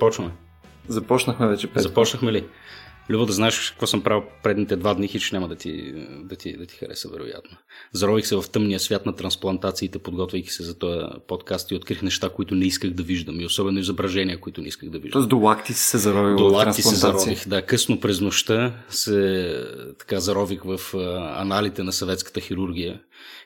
Започваме. Започнахме вече. Пет. Започнахме ли? Любо да знаеш какво съм правил предните два дни, хич няма да ти, да ти, да ти хареса, вероятно. Зарових се в тъмния свят на трансплантациите, подготвяйки се за този подкаст и открих неща, които не исках да виждам и особено изображения, които не исках да виждам. Тоест до лакти се зарових до лакти се зарових, да. Късно през нощта се така зарових в аналите на съветската хирургия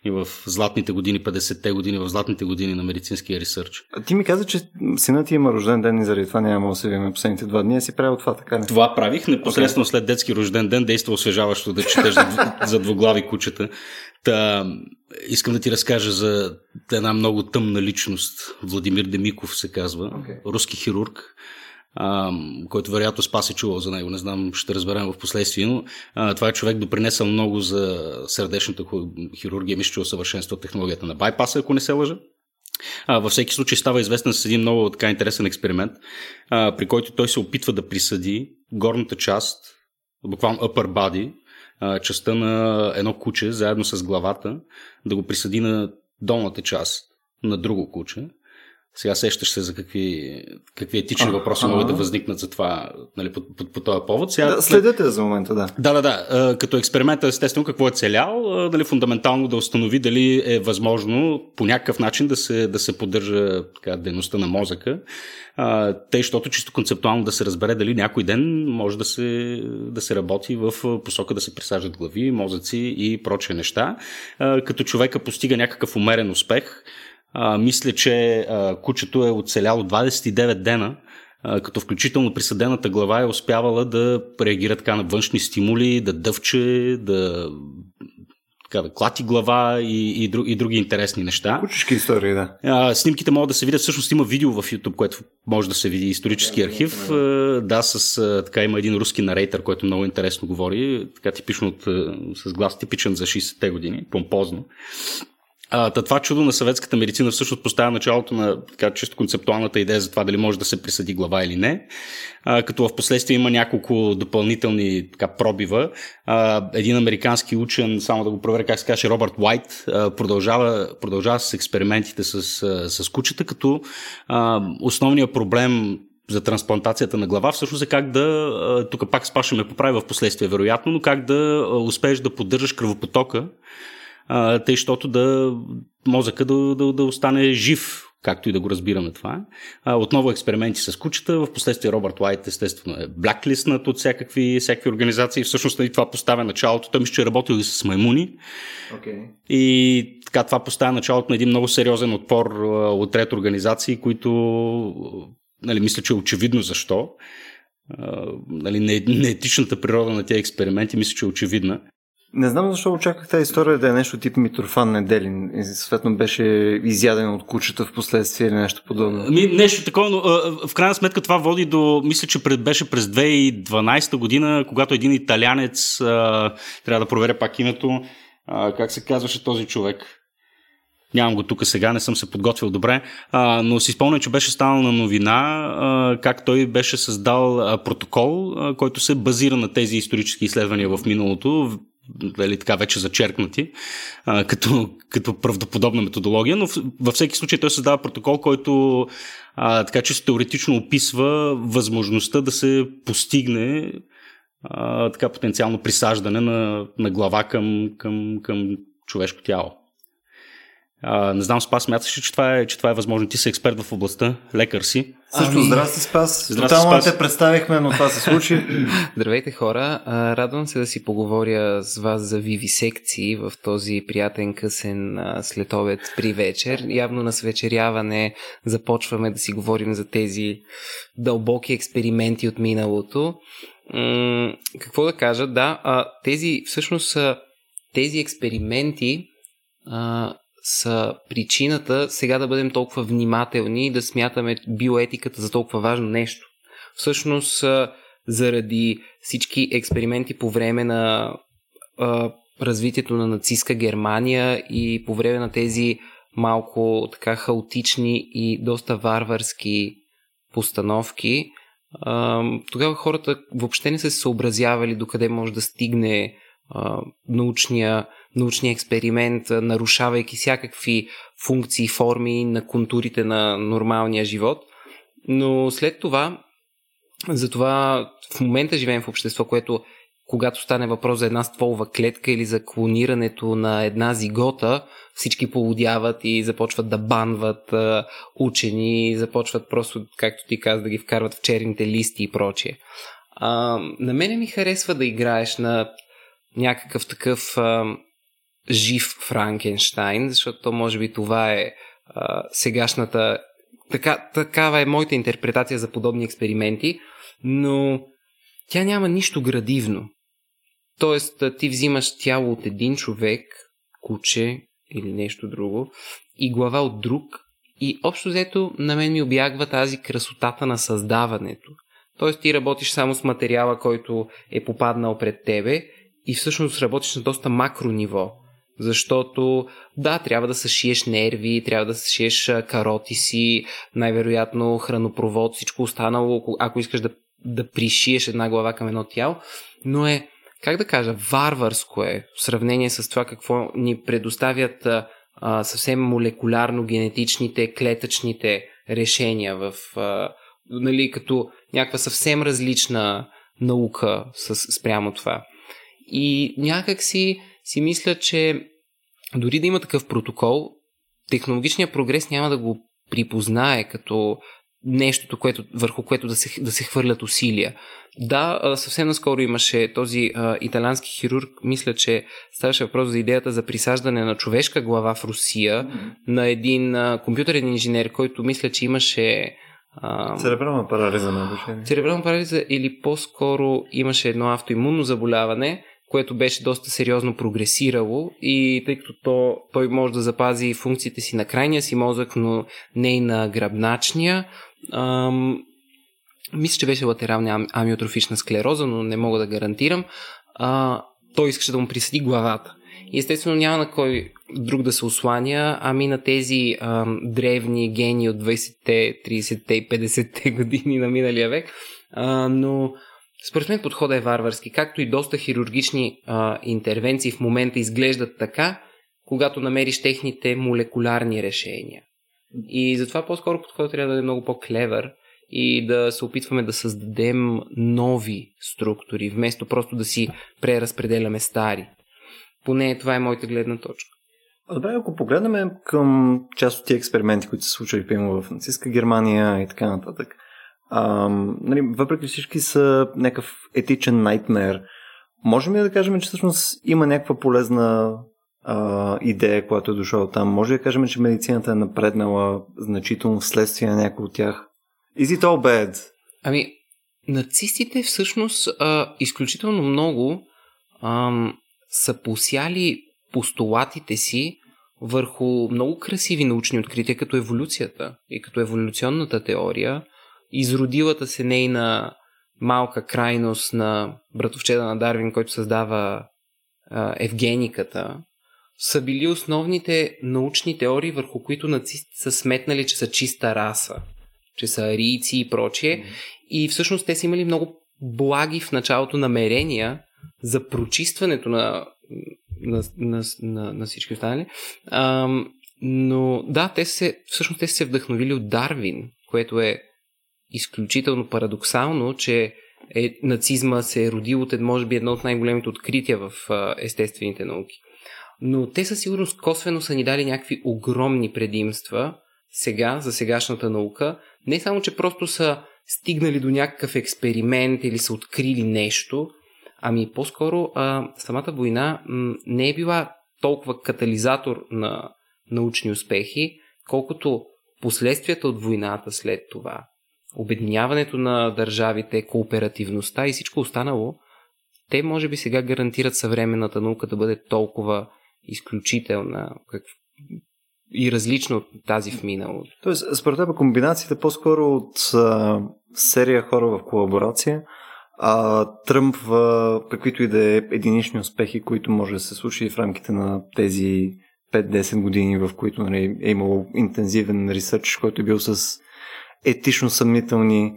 и в златните години, 50-те години, в златните години на медицинския ресърч. А ти ми каза, че синът ти има рожден ден и заради това няма да се видим последните два дни. А си правил това, така ли? Това правих. Непосредствено okay. след детски рожден ден действа освежаващо да четеш за, за двуглави кучета. Та, искам да ти разкажа за една много тъмна личност. Владимир Демиков се казва. Okay. Руски хирург който вероятно Спас е чувал за него, не знам, ще разберем в последствие, но а, това е човек допринесъл много за сърдечната хирургия, мисля, че усъвършенства технологията на байпаса, ако не се лъжа. А, във всеки случай става известен с един много така интересен експеримент, а, при който той се опитва да присъди горната част, буквално upper body, а, частта на едно куче, заедно с главата, да го присъди на долната част на друго куче сега сещаш се за какви, какви етични въпроси могат да възникнат за това нали, по, по, по този повод. Сега, да, следете за момента, да. Да, да, да. Като експеримент, естествено, какво е целял, нали, фундаментално да установи дали е възможно по някакъв начин да се, да се поддържа така, дейността на мозъка, тъй, защото чисто концептуално да се разбере дали някой ден може да се, да се работи в посока да се присаждат глави, мозъци и прочие неща. Като човека постига някакъв умерен успех, а, мисля, че а, кучето е оцеляло 29 дена, а, като включително присъдената глава е успявала да реагира така на външни стимули, да дъвче, да така, да клати глава и, и, друг, и други интересни неща. Кучешки истории, да. А, снимките могат да се видят. Всъщност има видео в YouTube, което може да се види исторически архив. А, да, с така има един руски нарейтър, който много интересно говори, така типично от, с глас типичен за 60-те години, помпозно. А, това чудо на съветската медицина всъщност поставя началото на така, чисто концептуалната идея за това дали може да се присъди глава или не. А, като в последствие има няколко допълнителни така, пробива. А, един американски учен, само да го проверя как се каже, Робърт Уайт, а, продължава, продължава с експериментите с, с кучета, като а, основният проблем за трансплантацията на глава, всъщност е как да, тук пак спашаме поправи в последствие вероятно, но как да успееш да поддържаш кръвопотока а, тъй, защото да мозъка да, да, да остане жив, както и да го разбираме това. А, отново експерименти с кучета, в последствие Робърт Лайт естествено е бляклиснат от всякакви, всякакви организации, всъщност и нали, това поставя началото, той мисля, че е работил и с маймуни. Okay. И така това поставя началото на един много сериозен отпор от трет организации, които нали, мисля, че е очевидно защо. нали, неетичната природа на тези експерименти мисля, че е очевидна. Не знам защо очаквах тази история да е нещо тип Митрофан Неделин съответно беше изяден от кучета в последствие или нещо подобно. Ми, нещо такова, но в крайна сметка това води до, мисля, че пред, беше през 2012 година, когато един италянец, трябва да проверя пак името, как се казваше този човек, Нямам го тук сега, не съм се подготвил добре, а, но си спомням, че беше станал на новина а, как той беше създал а, протокол, а, който се базира на тези исторически изследвания в миналото, дали, така вече зачеркнати, а, като, като правдоподобна методология, но във всеки случай той създава протокол, който а, така че теоретично описва възможността да се постигне а, така потенциално присаждане на, на глава към, към, към човешко тяло. А, не знам, Спас, смяташ ли, че това, е, че това е възможно? Ти си експерт в областта, лекар си. Също, ами... здрасти, Спас. Здрасти, Тотално Спас. те представихме, но това се случи. Здравейте, хора. Радвам се да си поговоря с вас за вивисекции в този приятен късен следобед при вечер. Явно на свечеряване започваме да си говорим за тези дълбоки експерименти от миналото. М- какво да кажа? Да, тези всъщност тези експерименти а, са причината сега да бъдем толкова внимателни и да смятаме биоетиката за толкова важно нещо. Всъщност, заради всички експерименти по време на а, развитието на нацистска Германия и по време на тези малко така хаотични и доста варварски постановки, а, тогава хората въобще не са се съобразявали докъде може да стигне а, научния научния експеримент, нарушавайки всякакви функции, форми на контурите на нормалния живот. Но след това, затова в момента живеем в общество, което когато стане въпрос за една стволова клетка или за клонирането на една зигота, всички полудяват и започват да банват а, учени, започват просто, както ти каза, да ги вкарват в черните листи и прочие. На мене ми харесва да играеш на някакъв такъв а, жив Франкенштайн, защото може би това е а, сегашната. Така, такава е моята интерпретация за подобни експерименти, но тя няма нищо градивно. Тоест, ти взимаш тяло от един човек, куче или нещо друго, и глава от друг, и общо взето на мен ми обягва тази красотата на създаването. Тоест ти работиш само с материала, който е попаднал пред тебе и всъщност работиш на доста макро ниво. Защото, да, трябва да съшиеш нерви, трябва да съшиеш кароти си, най-вероятно хранопровод, всичко останало, ако искаш да, да пришиеш една глава към едно тяло, но е, как да кажа, варварско е в сравнение с това какво ни предоставят а, съвсем молекулярно генетичните, клетъчните решения в, а, нали, като някаква съвсем различна наука с, спрямо това. И някак си, мисля, че дори да има такъв протокол, технологичният прогрес няма да го припознае като нещото, което, върху което да се, да се хвърлят усилия. Да, съвсем наскоро имаше този а, италянски хирург, мисля, че ставаше въпрос за идеята за присаждане на човешка глава в Русия mm-hmm. на един а, компютърен инженер, който мисля, че имаше Церебрална парализа на обучение. Церебрална парализа или по-скоро имаше едно автоимунно заболяване, което беше доста сериозно прогресирало и тъй като то, той може да запази функциите си на крайния си мозък, но не и на гръбначния, ам, мисля, че беше латерална амиотрофична склероза, но не мога да гарантирам, а, той искаше да му присъди главата. Естествено няма на кой друг да се осланя, ами на тези ам, древни гени от 20-те, 30-те и 50-те години на миналия век. А, но според мен подходът е варварски, както и доста хирургични а, интервенции в момента изглеждат така, когато намериш техните молекулярни решения. И затова по-скоро подходът трябва да е много по-клевър и да се опитваме да създадем нови структури, вместо просто да си преразпределяме стари. Поне това е моята гледна точка. Добре, ако погледнем към част от тези експерименти, които се случвали, примерно в нацистска Германия и така нататък, нали, въпреки всички са някакъв етичен найтмер, можем ли да кажем, че всъщност има някаква полезна а, идея, която е дошла там? Може ли да кажем, че медицината е напреднала значително вследствие на някои от тях? Is it all bad? Ами, нацистите всъщност а, изключително много ам, са посяли постулатите си върху много красиви научни открития, като еволюцията и като еволюционната теория, изродилата се нейна малка крайност на братовчеда на Дарвин, който създава а, евгениката, са били основните научни теории, върху които нацистите са сметнали, че са чиста раса, че са арийци и прочие. И всъщност те са имали много благи в началото намерения за прочистването на, на, на, на, на всички останали. А, но да, те се, всъщност те са се вдъхновили от Дарвин, което е изключително парадоксално, че е, нацизма се е родил от, може би, едно от най-големите открития в а, естествените науки. Но те със сигурност косвено са ни дали някакви огромни предимства сега, за сегашната наука. Не само, че просто са стигнали до някакъв експеримент или са открили нещо, ами по-скоро а, самата война м- не е била толкова катализатор на научни успехи, колкото последствията от войната след това обединяването на държавите, кооперативността и всичко останало, те може би сега гарантират съвременната наука да бъде толкова изключителна как... и различна от тази в миналото. Тоест, според теб комбинацията по-скоро от а, серия хора в колаборация, а Тръмп в каквито и да е единични успехи, които може да се случи в рамките на тези 5-10 години, в които нали, е имало интензивен ресърч, който е бил с етично съмнителни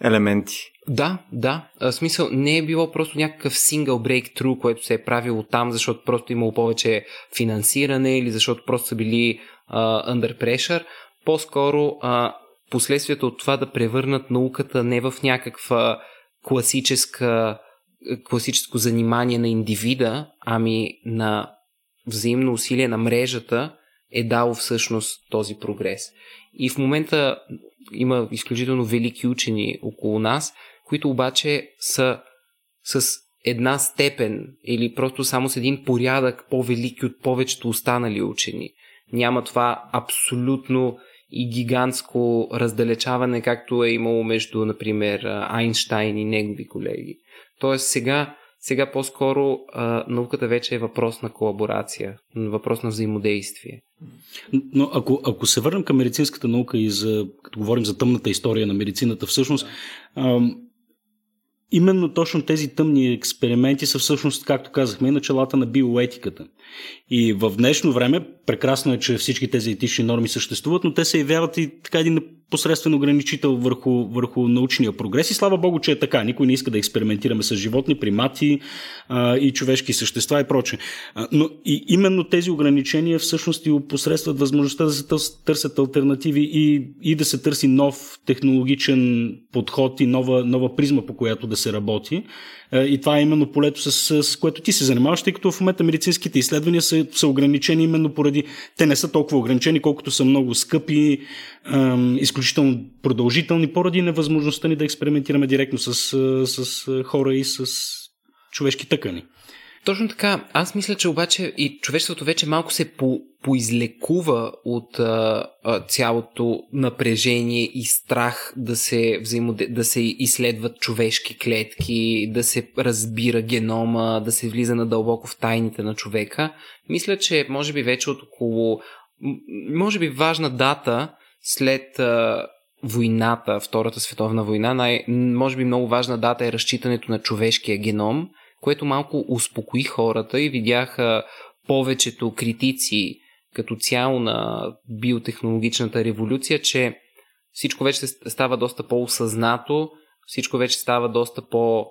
елементи. Да, да. В смисъл не е било просто някакъв сингъл breakthrough, което се е правило там, защото просто имало повече финансиране или защото просто са били uh, under pressure. По-скоро uh, последствията от това да превърнат науката не в някаква класическа, класическо занимание на индивида, ами на взаимно усилие на мрежата е дало всъщност този прогрес. И в момента има изключително велики учени около нас, които обаче са с една степен или просто само с един порядък по-велики от повечето останали учени. Няма това абсолютно и гигантско раздалечаване, както е имало между, например, Айнштайн и негови колеги. Тоест сега, сега по-скоро а, науката вече е въпрос на колаборация, въпрос на взаимодействие. Но ако, ако се върнем към медицинската наука и за, като говорим за тъмната история на медицината, всъщност ам, именно точно тези тъмни експерименти са всъщност, както казахме, началата на биоетиката. И в днешно време, прекрасно е, че всички тези етични норми съществуват, но те се явяват и така един посредствен ограничител върху, върху научния прогрес. И слава Богу, че е така. Никой не иска да експериментираме с животни, примати а, и човешки същества и прочее. А, но и именно тези ограничения всъщност и посредстват възможността да се търсят альтернативи и, и да се търси нов технологичен подход и нова, нова призма, по която да се работи. А, и това е именно полето, с, с което ти се занимаваш, тъй като в момента медицинските изследвания са, са ограничени именно поради... Те не са толкова ограничени, колкото са много скъпи, изключително продължителни, поради невъзможността ни да експериментираме директно с, с хора и с човешки тъкани. Точно така. Аз мисля, че обаче и човечеството вече малко се по, поизлекува от а, а, цялото напрежение и страх да се, взаимоде... да се изследват човешки клетки, да се разбира генома, да се влиза надълбоко в тайните на човека. Мисля, че може би вече от около може би важна дата след а, войната, Втората световна война, най- може би много важна дата е разчитането на човешкия геном, което малко успокои хората и видяха повечето критици като цяло на биотехнологичната революция, че всичко вече става доста по-осъзнато, всичко вече става доста по-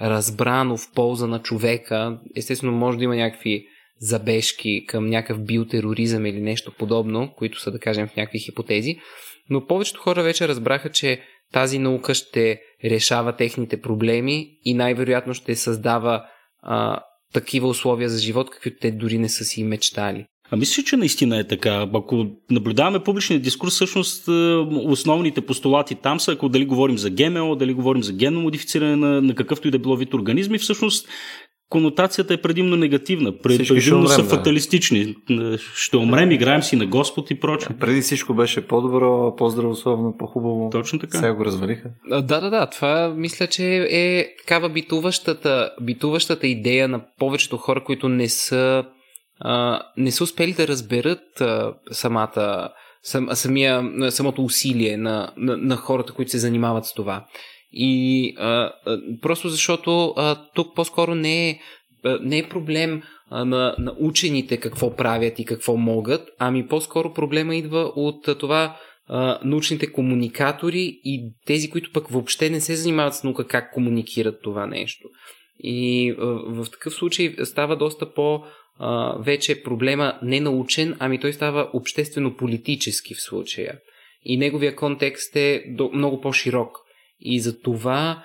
разбрано в полза на човека. Естествено, може да има някакви забежки към някакъв биотероризъм или нещо подобно, които са, да кажем, в някакви хипотези. Но повечето хора вече разбраха, че тази наука ще решава техните проблеми и най-вероятно ще създава а, такива условия за живот, каквито те дори не са си мечтали. А мисля, че наистина е така. Ако наблюдаваме публичния дискурс, всъщност основните постулати там са, ако дали говорим за ГМО, дали говорим за генно модифициране на, на какъвто и да било вид организми, всъщност конотацията е предимно негативна. Предимно са да. фаталистични. Ще умрем, играем си на Господ и прочее. Преди всичко беше по-добро, по-здравословно, по-хубаво. Точно така. Сега го развалиха. Да, да, да. Това мисля, че е такава битуващата, битуващата идея на повечето хора, които не са, а, не са успели да разберат а, самата сам, самия, самото усилие на, на, на хората, които се занимават с това. И а, просто защото а, тук по-скоро не е, а, не е проблем а, на, на учените какво правят и какво могат, ами по-скоро проблема идва от а, това а, научните комуникатори и тези, които пък въобще не се занимават с наука, как комуникират това нещо. И а, в такъв случай става доста по- а, вече проблема не научен, ами той става обществено-политически в случая. И неговия контекст е много по-широк. И за това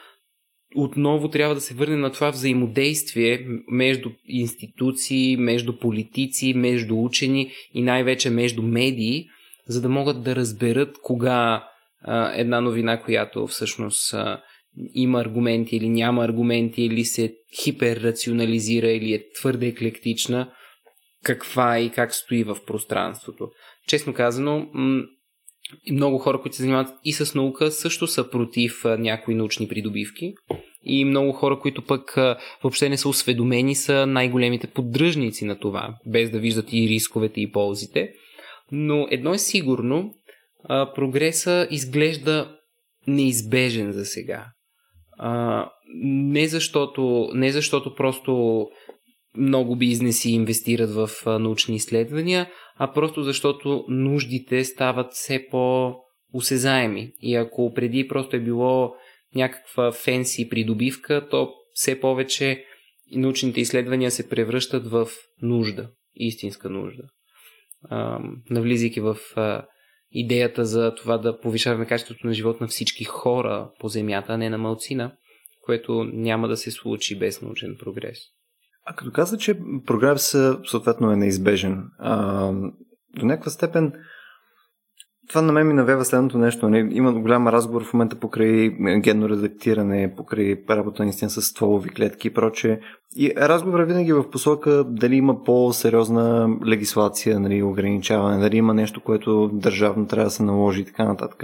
отново трябва да се върне на това взаимодействие между институции, между политици, между учени и най-вече между медии, за да могат да разберат кога а, една новина, която всъщност а, има аргументи или няма аргументи, или се хиперрационализира, или е твърде еклектична, каква и как стои в пространството. Честно казано, и много хора, които се занимават и с наука, също са против някои научни придобивки. И много хора, които пък въобще не са осведомени, са най-големите поддръжници на това, без да виждат и рисковете и ползите. Но едно е сигурно, прогреса изглежда неизбежен за сега. не, защото, не защото просто много бизнеси инвестират в научни изследвания, а просто защото нуждите стават все по-осезаеми. И ако преди просто е било някаква фенси придобивка, то все повече научните изследвания се превръщат в нужда, истинска нужда. навлизайки в идеята за това да повишаваме качеството на живот на всички хора по Земята, а не на малцина, което няма да се случи без научен прогрес. А като каза, че прогрес съответно е неизбежен, а, до някаква степен това на мен ми навява следното нещо. Не? Нали? Има голям разговор в момента покрай генно редактиране, покрай работа наистина с стволови клетки и прочее. И разговор винаги в посока дали има по-сериозна легислация, нали, ограничаване, дали има нещо, което държавно трябва да се наложи и така нататък.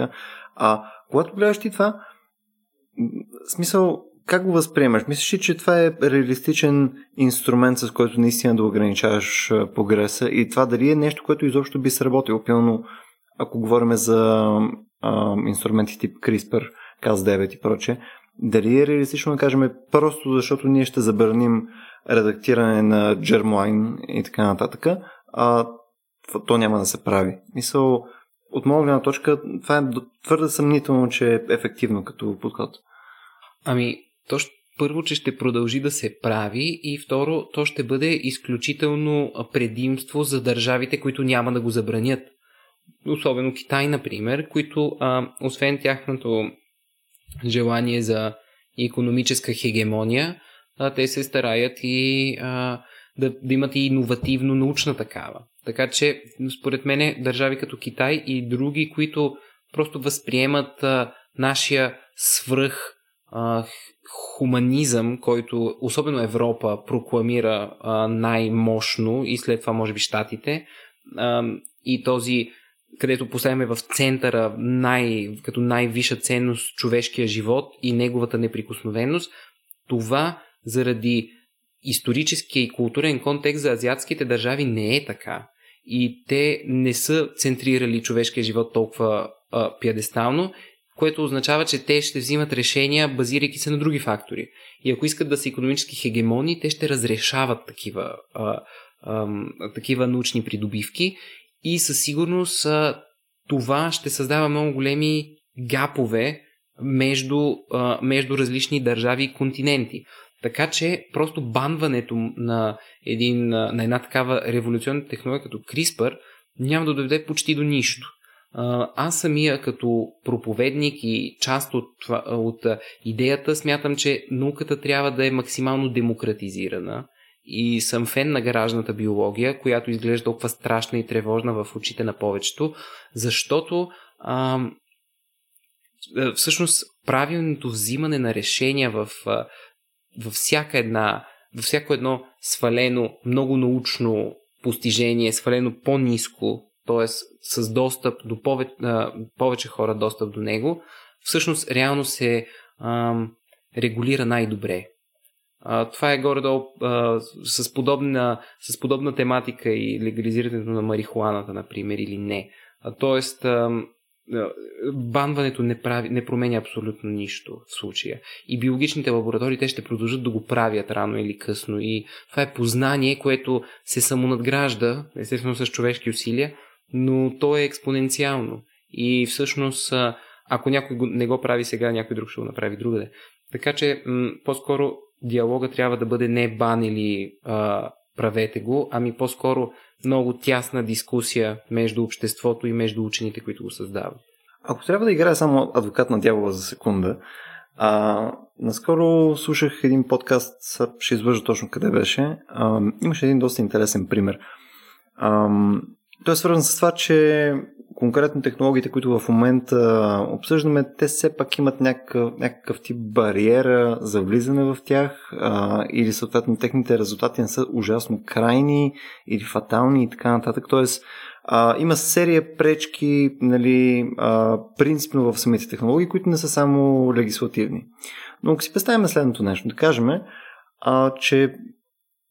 А когато гледаш ти това, смисъл, как го възприемаш? Мислиш ли, че това е реалистичен инструмент, с който наистина да ограничаваш прогреса и това дали е нещо, което изобщо би сработило? Пилно, ако говорим за а, инструменти тип CRISPR, Cas9 и прочее, дали е реалистично да кажем просто защото ние ще забраним редактиране на Germline и така нататък, а то няма да се прави. Мисъл, от моя гледна точка, това е твърде съмнително, че е ефективно като подход. Ами, то първо, че ще продължи да се прави и второ, то ще бъде изключително предимство за държавите, които няма да го забранят. Особено Китай, например, които, а, освен тяхното желание за економическа хегемония, а, те се стараят и а, да, да имат и иновативно научна такава. Така че, според мен, държави като Китай и други, които просто възприемат а, нашия свръх а, хуманизъм, който особено Европа прокламира а, най-мощно и след това може би Штатите а, и този където поставяме в центъра най, като най-висша ценност човешкия живот и неговата неприкосновеност, това заради историческия и културен контекст за азиатските държави не е така. И те не са центрирали човешкия живот толкова а, пиадестално, което означава, че те ще взимат решения, базирайки се на други фактори. И ако искат да са економически хегемони, те ще разрешават такива, а, а, такива научни придобивки и със сигурност а, това ще създава много големи гапове между, а, между различни държави и континенти. Така че просто банването на, един, на една такава революционна технология като CRISPR няма да доведе почти до нищо. Аз самия като проповедник и част от, от идеята смятам, че науката трябва да е максимално демократизирана. И съм фен на гаражната биология, която изглежда толкова страшна и тревожна в очите на повечето, защото а, всъщност правилното взимане на решения в, във всяка една, във всяко едно свалено, много научно постижение, свалено по-низко, т.е. с достъп до повече, повече хора достъп до него, всъщност реално се а, регулира най-добре. А, това е горе-долу с, подобна, с подобна тематика и легализирането на марихуаната, например, или не. А, тоест, банването не, прави, не променя абсолютно нищо в случая. И биологичните лаборатории те ще продължат да го правят рано или късно. И това е познание, което се самонадгражда, естествено с човешки усилия, но то е експоненциално. И всъщност, ако някой не го прави сега, някой друг ще го направи другаде. Така че, м- по-скоро диалога трябва да бъде не бан или а, правете го, ами по-скоро много тясна дискусия между обществото и между учените, които го създават. Ако трябва да играя само адвокат на дявола за секунда, а, наскоро слушах един подкаст, ще излъжа точно къде беше. А, имаше един доста интересен пример. А, той е свързан с това, че конкретно технологиите, които в момента обсъждаме, те все пак имат някакъв, някакъв тип бариера за влизане в тях а, или съответно техните резултати не са ужасно крайни или фатални и така нататък. Тоест, а, има серия пречки, нали, а, принципно в самите технологии, които не са само легислативни. Но ако си представим следното нещо, да кажем, а, че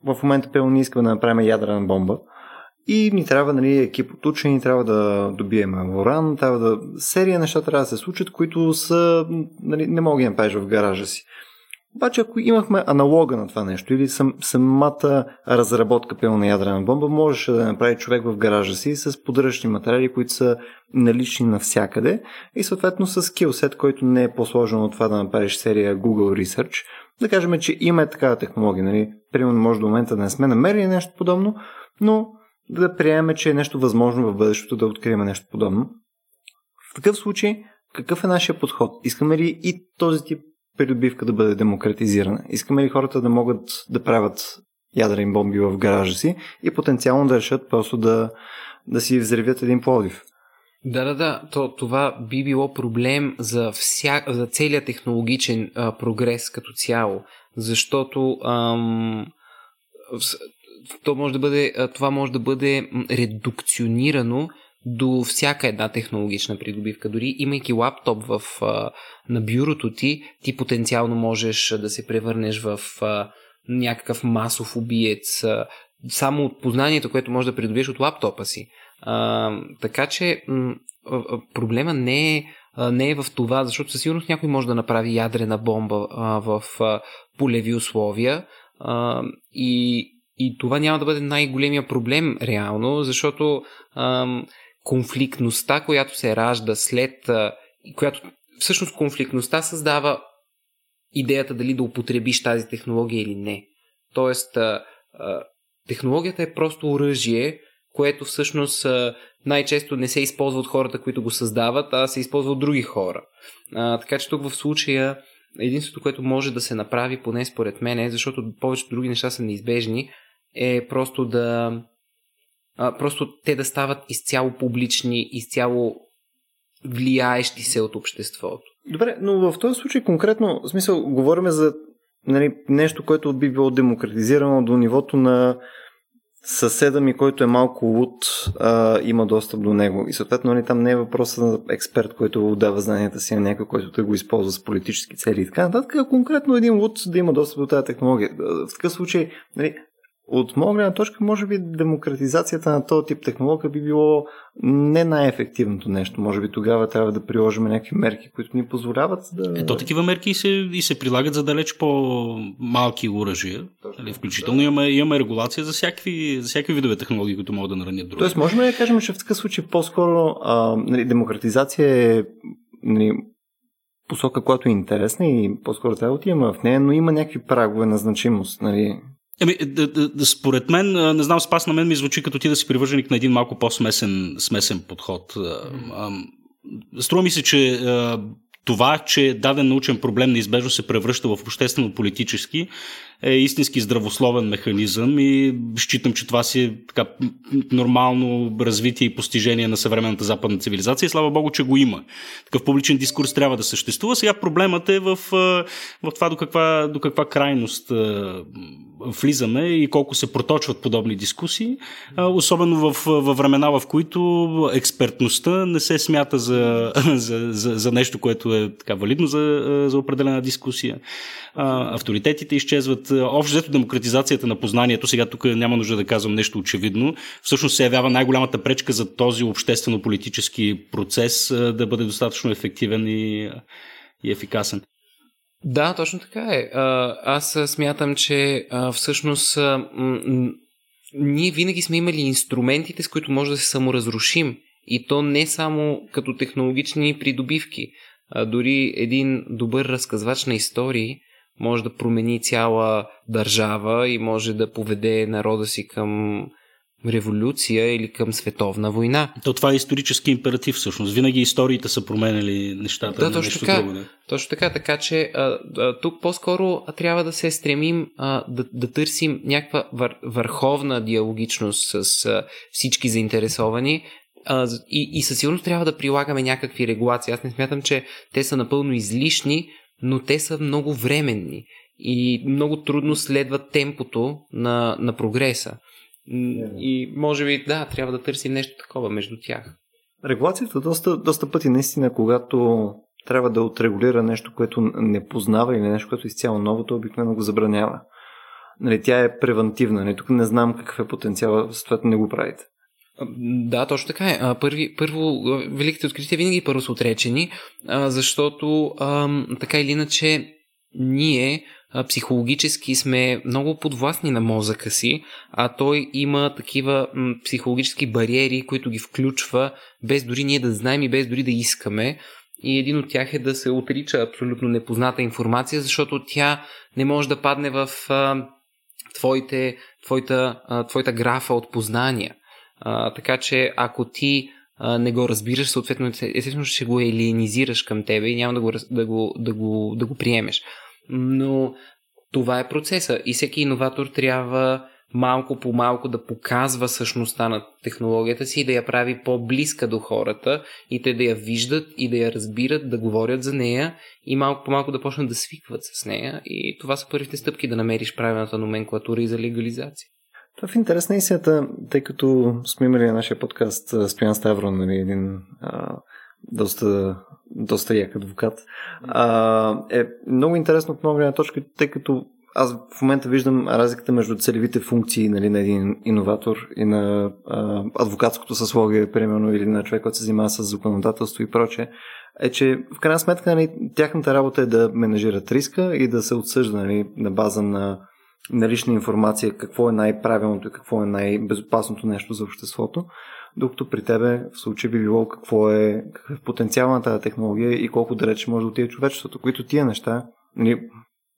в момента пълно ние искаме да направим ядрена бомба, и ни трябва нали, екип от учени, трябва да добием уран, трябва да... Серия неща трябва да се случат, които са... Нали, не мога да направиш в гаража си. Обаче, ако имахме аналога на това нещо или сам, самата разработка пълна ядрена бомба, можеше да направи човек в гаража си с подръчни материали, които са налични навсякъде и съответно с скилсет, който не е по-сложен от това да направиш серия Google Research. Да кажем, че има такава технология. Нали? Примерно, може до момента да не сме намерили нещо подобно, но да приемем, че е нещо възможно в бъдещето да открием нещо подобно. В такъв случай, какъв е нашия подход? Искаме ли и този тип придобивка да бъде демократизирана? Искаме ли хората да могат да правят ядрени бомби в гаража си и потенциално да решат просто да, да си взривят един плодив? Да, да, да. То, това би било проблем за, вся, за целият технологичен а, прогрес като цяло, защото ам, то може да бъде, това може да бъде редукционирано до всяка една технологична придобивка. Дори имайки лаптоп в, на бюрото ти, ти потенциално можеш да се превърнеш в някакъв масов убиец само от познанието, което можеш да придобиеш от лаптопа си. Така че проблема не е, не е в това, защото със сигурност някой може да направи ядрена бомба в полеви условия а, и, и това няма да бъде най-големия проблем реално, защото а, конфликтността, която се ражда след, а, която всъщност конфликтността създава идеята дали да употребиш тази технология или не. Тоест, а, а, технологията е просто оръжие, което всъщност най-често не се използва от хората, които го създават, а се използва от други хора. А, така че тук в случая единството, което може да се направи, поне според мен, е, защото повечето други неща са неизбежни, е просто да а, просто те да стават изцяло публични, изцяло влияещи се от обществото. Добре, но в този случай конкретно, в смисъл, говорим за нали, нещо, което би било демократизирано до нивото на съседа ми, който е малко луд, а, има достъп до него. И съответно нали, там не е въпроса на експерт, който отдава знанията си на някой, който да го използва с политически цели и така нататък. Конкретно един луд да има достъп до тази технология. В такъв случай, нали, от моя гледна точка, може би демократизацията на този тип технология би било не най-ефективното нещо. Може би тогава трябва да приложим някакви мерки, които ни позволяват да. Ето такива мерки и се, и се прилагат за далеч по-малки оръжия. Нали, включително да. имаме, имаме регулация за всякакви, за всякакви видове технологии, които могат да наранят други. Тоест, можем ли да кажем, че в такъв случай по-скоро а, нали, демократизация е нали, посока, която е интересна и по-скоро трябва да отиваме в нея, но има някакви прагове на значимост. Нали? Еми, да, да, да, според мен, не знам, спас на мен ми звучи като ти да си привърженик на един малко по-смесен смесен подход. Mm. Струва ми се, че това, че даден научен проблем неизбежно се превръща в обществено-политически, е истински здравословен механизъм и считам, че това си е така нормално развитие и постижение на съвременната западна цивилизация и слава Богу, че го има. Такъв публичен дискурс трябва да съществува. Сега проблемът е в, в това до каква, до каква крайност влизаме и колко се проточват подобни дискусии, особено в, във времена, в които експертността не се смята за, за, за, за нещо, което е така валидно за, за определена дискусия. Авторитетите изчезват. Общо взето демократизацията на познанието, сега тук няма нужда да казвам нещо очевидно, всъщност се явява най-голямата пречка за този обществено-политически процес да бъде достатъчно ефективен и, и ефикасен. Да, точно така е. Аз смятам, че всъщност ние винаги сме имали инструментите, с които може да се саморазрушим. И то не само като технологични придобивки. Дори един добър разказвач на истории може да промени цяла държава и може да поведе народа си към революция или към световна война. То това е исторически императив всъщност. Винаги историите са променяли нещата. Да, точно така. Друго, не? Точно така, така че а, а, тук по-скоро трябва да се стремим а, да, да търсим някаква вър, върховна диалогичност с а, всички заинтересовани, а, и, и със сигурност трябва да прилагаме някакви регулации. Аз не смятам, че те са напълно излишни, но те са много временни и много трудно следват темпото на, на прогреса. И може би, да, трябва да търсим нещо такова между тях. Регулацията доста, доста пъти наистина, когато трябва да отрегулира нещо, което не познава или нещо, което е изцяло новото, обикновено го забранява. Нали, тя е превентивна. Нали, тук не знам какъв е потенциал, съответно не го правите. Да, точно така е. Първи, първо, великите открития винаги първо са отречени, защото така или иначе ние психологически сме много подвластни на мозъка си, а той има такива психологически бариери, които ги включва без дори ние да знаем и без дори да искаме. И един от тях е да се отрича абсолютно непозната информация, защото тя не може да падне в твоите, твоята, твоята графа от познания. Така че ако ти не го разбираш, съответно естествено ще го елинизираш към тебе и няма да го, да го, да го, да го приемеш. Но това е процеса и всеки иноватор трябва малко по малко да показва същността на технологията си и да я прави по-близка до хората и те да я виждат и да я разбират, да говорят за нея и малко по малко да почнат да свикват с нея. И това са първите стъпки да намериш правилната номенклатура и за легализация. Това в интерес на истината, тъй като сме имали на нашия подкаст Стоян Ставро, нали, един а, доста, доста як адвокат, а, е много интересно от много гледна точка, тъй като аз в момента виждам разликата между целевите функции нали, на един иноватор и на а, адвокатското съсловие, примерно, или на човек, който се занимава с законодателство и прочее, е, че в крайна сметка нали, тяхната работа е да менажират риска и да се отсъжда нали, на база на налична информация какво е най-правилното и какво е най-безопасното нещо за обществото, докато при тебе в случай би било какво е, какъв е потенциал на тази технология и колко далеч може да отиде човечеството, които тия неща, нали,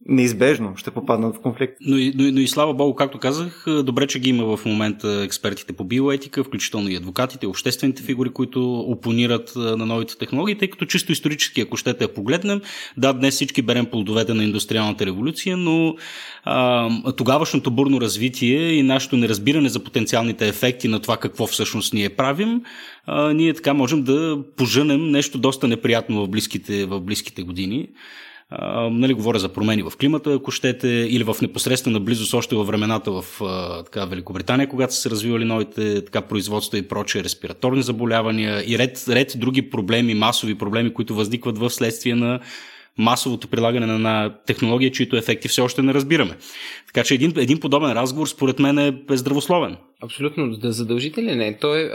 неизбежно ще попаднат в конфликт. Но но, но и слава богу, както казах, добре, че ги има в момента експертите по биоетика, включително и адвокатите, обществените фигури, които опонират на новите технологии, тъй като чисто исторически, ако щете я погледнем, да, днес всички берем плодовете на индустриалната революция, но а, тогавашното бурно развитие и нашето неразбиране за потенциалните ефекти на това какво всъщност ние правим, а, ние така можем да поженем нещо доста неприятно в близките, в близките години. А, нали, говоря за промени в климата, ако щете, или в непосредствена близост още във времената в а, така, Великобритания, когато са се развивали новите така, производства и прочие респираторни заболявания и ред, ред други проблеми, масови проблеми, които възникват в следствие на масовото прилагане на технология, чието ефекти все още не разбираме. Така че един, един подобен разговор, според мен, е здравословен. Абсолютно, да задължителен е. Той е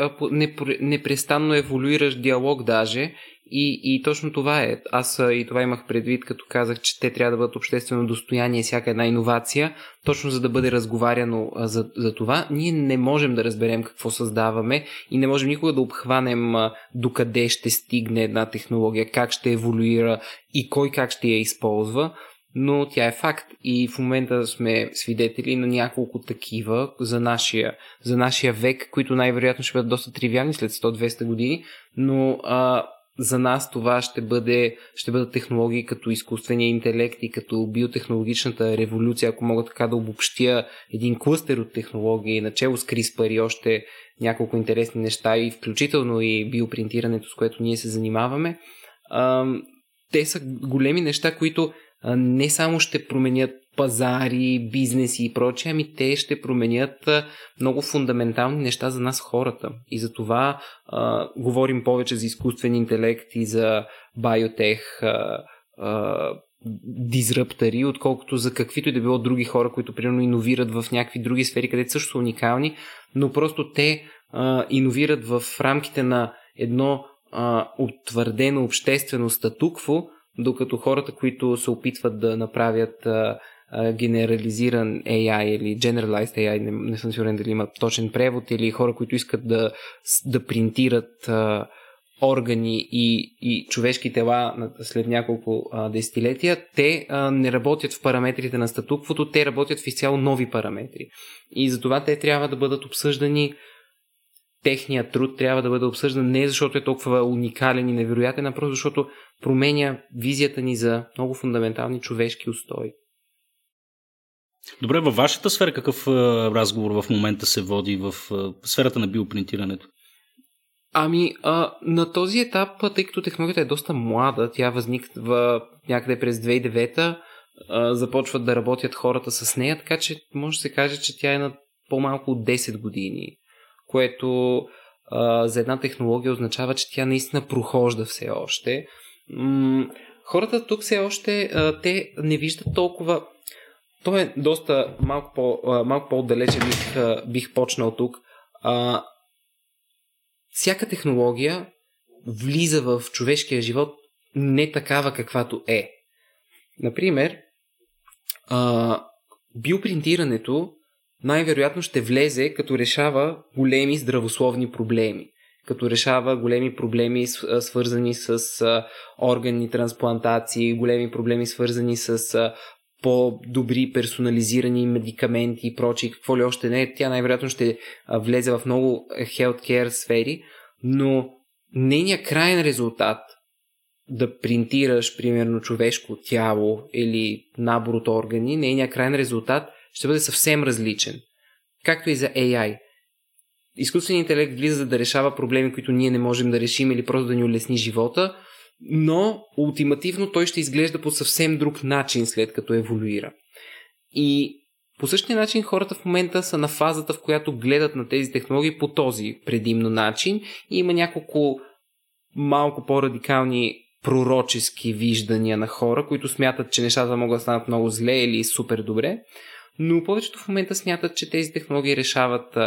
непрестанно еволюиращ диалог даже и, и точно това е. Аз и това имах предвид, като казах, че те трябва да бъдат обществено достояние всяка една иновация, точно за да бъде разговаряно за, за това. Ние не можем да разберем какво създаваме и не можем никога да обхванем докъде ще стигне една технология, как ще еволюира и кой как ще я използва но тя е факт и в момента сме свидетели на няколко такива за нашия, за нашия век, които най-вероятно ще бъдат доста тривиални след 100-200 години, но а, за нас това ще, бъде, ще бъдат технологии като изкуствения интелект и като биотехнологичната революция, ако мога така да обобщя един клъстер от технологии, начало с CRISPR и още няколко интересни неща, и включително и биопринтирането, с което ние се занимаваме. Те са големи неща, които не само ще променят пазари, бизнеси и прочее, ами те ще променят много фундаментални неща за нас хората. И за това а, говорим повече за изкуствен интелект и за биотех, а, а, дизраптари, отколкото за каквито и да било други хора, които примерно иновират в някакви други сфери, където също са уникални, но просто те а, иновират в рамките на едно а, утвърдено обществено статукво, докато хората, които се опитват да направят а, генерализиран AI или generalized AI, не, не съм сигурен дали има точен превод, или хора, които искат да, да принтират а, органи и, и човешки тела след няколко а, десетилетия, те а, не работят в параметрите на статуквото, те работят в изцяло нови параметри. И затова те трябва да бъдат обсъждани техният труд трябва да бъде обсъждан не защото е толкова уникален и невероятен, а просто защото променя визията ни за много фундаментални човешки устои. Добре, във вашата сфера какъв разговор в момента се води в сферата на биопринтирането? Ами, а, на този етап, тъй като технологията е доста млада, тя възниква някъде през 2009 а, започват да работят хората с нея, така че може да се каже, че тя е на по-малко от 10 години, което а, за една технология означава, че тя наистина прохожда все още. М- хората тук все още, а, те не виждат толкова то е доста малко, по, малко по-отдалече бих, бих почнал тук. А, всяка технология влиза в човешкия живот не такава каквато е. Например, а, биопринтирането най-вероятно ще влезе като решава големи здравословни проблеми. Като решава големи проблеми свързани с органни трансплантации, големи проблеми свързани с по-добри персонализирани медикаменти и прочи, какво ли още не. Тя най-вероятно ще влезе в много healthcare сфери, но нейният крайен резултат да принтираш, примерно, човешко тяло или набор от органи, нейният крайен резултат ще бъде съвсем различен. Както и за AI. Изкуственият интелект влиза за да решава проблеми, които ние не можем да решим или просто да ни улесни живота, но ултимативно той ще изглежда по съвсем друг начин след като еволюира. И по същия начин хората в момента са на фазата, в която гледат на тези технологии по този предимно начин. И има няколко малко по-радикални пророчески виждания на хора, които смятат, че нещата могат да станат много зле или супер добре, но повечето в момента смятат, че тези технологии решават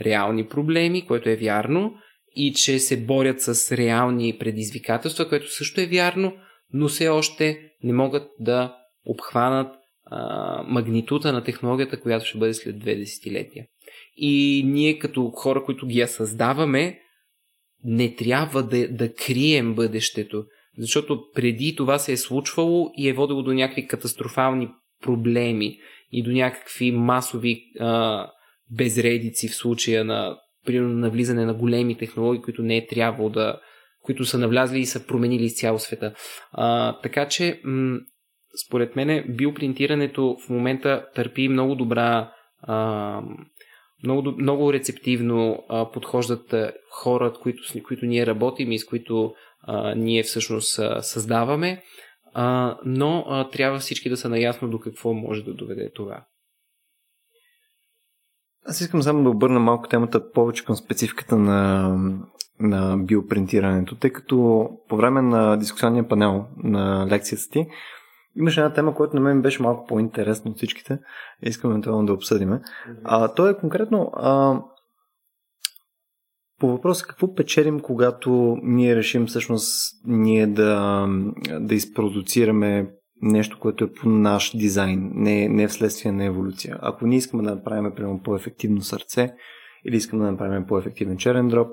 реални проблеми, което е вярно, и че се борят с реални предизвикателства, което също е вярно, но все още не могат да обхванат а, магнитута на технологията, която ще бъде след две десетилетия. И ние като хора, които ги я създаваме, не трябва да, да крием бъдещето, защото преди това се е случвало и е водило до някакви катастрофални проблеми и до някакви масови а, безредици в случая на, примерно, на влизане на големи технологии, които не е трябвало да, които са навлязли и са променили изцяло света. А, така че, м- според мен, биопринтирането в момента търпи много добра, а, много, много рецептивно а, подхождат а, хора, които, с които ние работим и с които а, ние всъщност а, създаваме, а, но а, трябва всички да са наясно до какво може да доведе това. Аз искам само да обърна малко темата повече към спецификата на, на биопринтирането, тъй като по време на дискусионния панел на лекцията ти имаше една тема, която на мен беше малко по-интересна от всичките. Искам евентуално да обсъдим. А, то е конкретно а, по въпроса какво печелим, когато ние решим всъщност ние да, да изпродуцираме нещо, което е по наш дизайн, не, не вследствие на еволюция. Ако ние искаме да направим примерно, по-ефективно сърце, или искаме да направим по-ефективен черен дроб,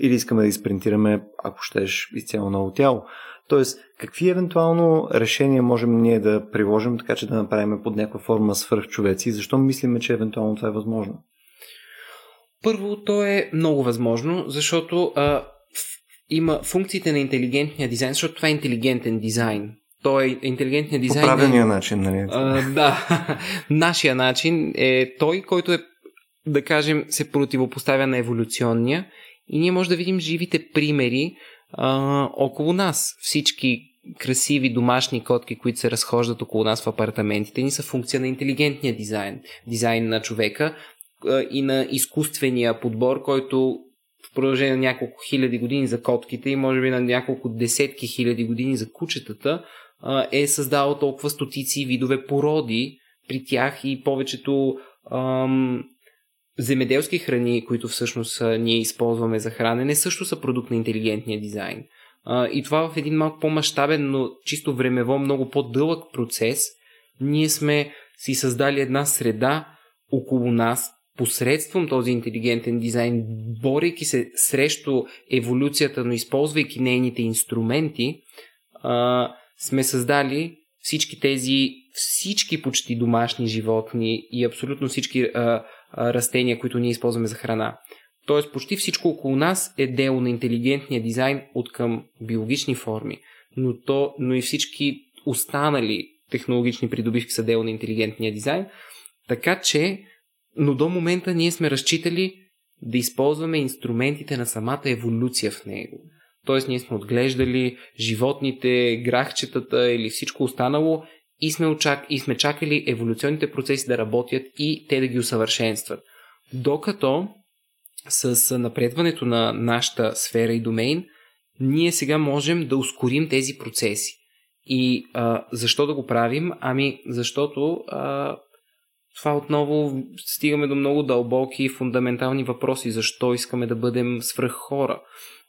или искаме да изпринтираме, ако щеш, изцяло ново тяло. Тоест, какви евентуално решения можем ние да приложим, така че да направим под някаква форма свръхчовеци? Защо мислиме, че евентуално това е възможно? Първо, то е много възможно, защото а, има функциите на интелигентния дизайн, защото това е интелигентен дизайн. Той е интелигентният дизайн. По правилния е, начин, нали? А, да. Нашия начин е той, който е, да кажем, се противопоставя на еволюционния. И ние може да видим живите примери а, около нас. Всички красиви домашни котки, които се разхождат около нас в апартаментите ни, са функция на интелигентния дизайн. Дизайн на човека, и на изкуствения подбор, който в продължение на няколко хиляди години за котките и може би на няколко десетки хиляди години за кучетата е създал толкова стотици видове породи при тях и повечето ам, земеделски храни, които всъщност ние използваме за хранене, също са продукт на интелигентния дизайн. А, и това в един малко по-масштабен, но чисто времево много по-дълъг процес, ние сме си създали една среда около нас, посредством този интелигентен дизайн, борейки се срещу еволюцията, но използвайки нейните инструменти, а, сме създали всички тези, всички почти домашни животни и абсолютно всички а, а, растения, които ние използваме за храна. Тоест почти всичко около нас е дело на интелигентния дизайн от към биологични форми, но, то, но и всички останали технологични придобивки са дело на интелигентния дизайн. Така че но до момента ние сме разчитали да използваме инструментите на самата еволюция в него. Тоест ние сме отглеждали животните, грахчетата или всичко останало и сме, очак... и сме чакали еволюционните процеси да работят и те да ги усъвършенстват. Докато с напредването на нашата сфера и домейн, ние сега можем да ускорим тези процеси. И а, защо да го правим? Ами, защото а, това отново стигаме до много дълбоки фундаментални въпроси. Защо искаме да бъдем свръх хора?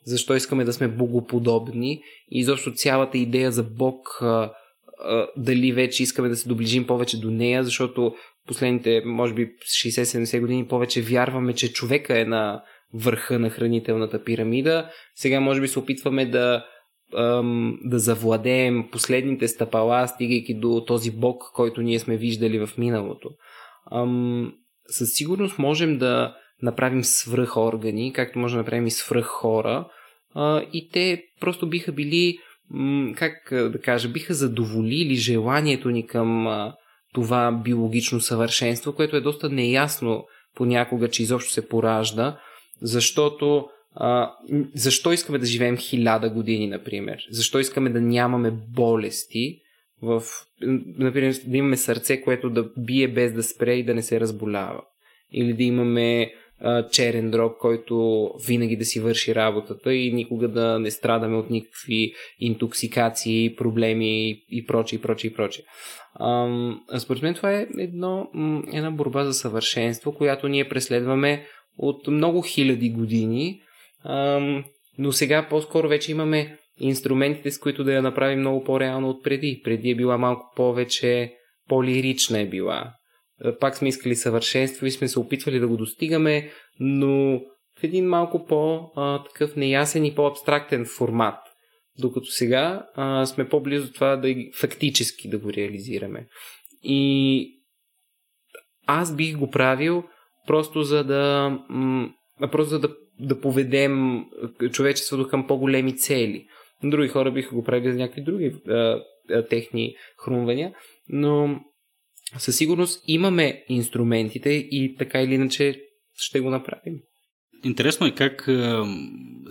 Защо искаме да сме богоподобни? И изобщо цялата идея за Бог, а, а, дали вече искаме да се доближим повече до нея, защото последните, може би, 60-70 години повече вярваме, че човека е на върха на хранителната пирамида. Сега, може би, се опитваме да да завладеем последните стъпала, стигайки до този бог, който ние сме виждали в миналото ам, със сигурност можем да направим свръхоргани, както може да направим и свръх хора. А, и те просто биха били, как да кажа, биха задоволили желанието ни към а, това биологично съвършенство, което е доста неясно понякога, че изобщо се поражда, защото а, защо искаме да живеем хиляда години, например? Защо искаме да нямаме болести? В, например, да имаме сърце, което да бие без да спре и да не се разболява. Или да имаме черен дроб, който винаги да си върши работата и никога да не страдаме от никакви интоксикации, проблеми и прочее, и прочее, и прочее. Според мен това е едно, една борба за съвършенство, която ние преследваме от много хиляди години, а, но сега по-скоро вече имаме инструментите, с които да я направим много по-реално от преди. Преди е била малко повече по-лирична е била. Пак сме искали съвършенство и сме се опитвали да го достигаме, но в един малко по-такъв неясен и по-абстрактен формат. Докато сега а, сме по-близо това да фактически да го реализираме. И аз бих го правил просто за да, м- просто за да, да поведем човечеството към по-големи цели. Други хора биха го правили за някакви други а, техни хрумвания, но със сигурност имаме инструментите и така или иначе ще го направим. Интересно е как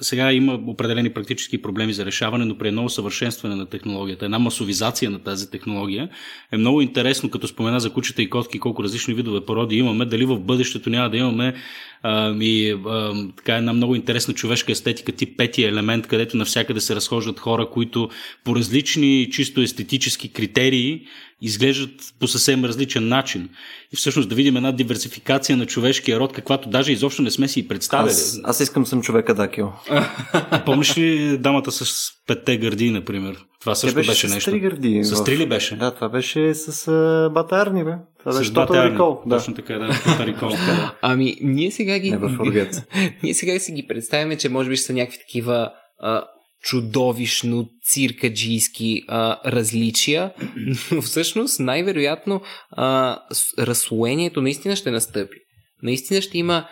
сега има определени практически проблеми за решаване, но при едно усъвършенстване на технологията, една масовизация на тази технология, е много интересно, като спомена за кучета и котки, колко различни видове породи имаме, дали в бъдещето няма да имаме а, и, а, така една много интересна човешка естетика, тип петия елемент, където навсякъде се разхождат хора, които по различни чисто естетически критерии изглеждат по съвсем различен начин. И всъщност да видим една диверсификация на човешкия род, каквато даже изобщо не сме си представили. Аз, аз искам съм човека Дакио. Помниш ли дамата с петте гърди, например? Това също беше, беше с нещо. Три гърди. С три ли беше? Да, това беше с а, батарни, бе. Това С беше. Total Recall. Да. Точно така, да. Total Recall. Ами, ние сега ги... Ние сега си ги представяме, че може би ще са някакви такива а, чудовищно циркаджийски а, различия, но всъщност най-вероятно а, разслоението наистина ще настъпи. Наистина ще има,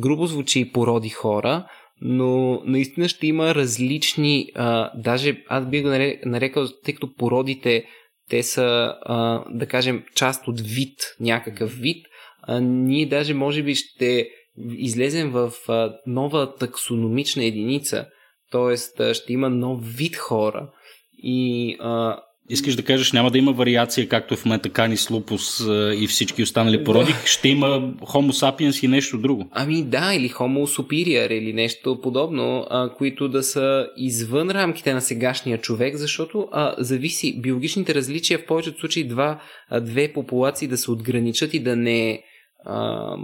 грубо звучи и породи хора, но наистина ще има различни, а, даже аз би го нарекал, тъй като породите те са, а, да кажем, част от вид, някакъв вид, а, ние даже може би ще излезем в а, нова таксономична единица, т.е. ще има нов вид хора и а, Искаш да кажеш, няма да има вариация, както е в момента Канис лупус и всички останали породи, ще има Homo sapiens и нещо друго. Ами да, или Homo superior или нещо подобно, а, които да са извън рамките на сегашния човек, защото а, зависи биологичните различия в повечето случаи два, а, две популации да се отграничат и да не а,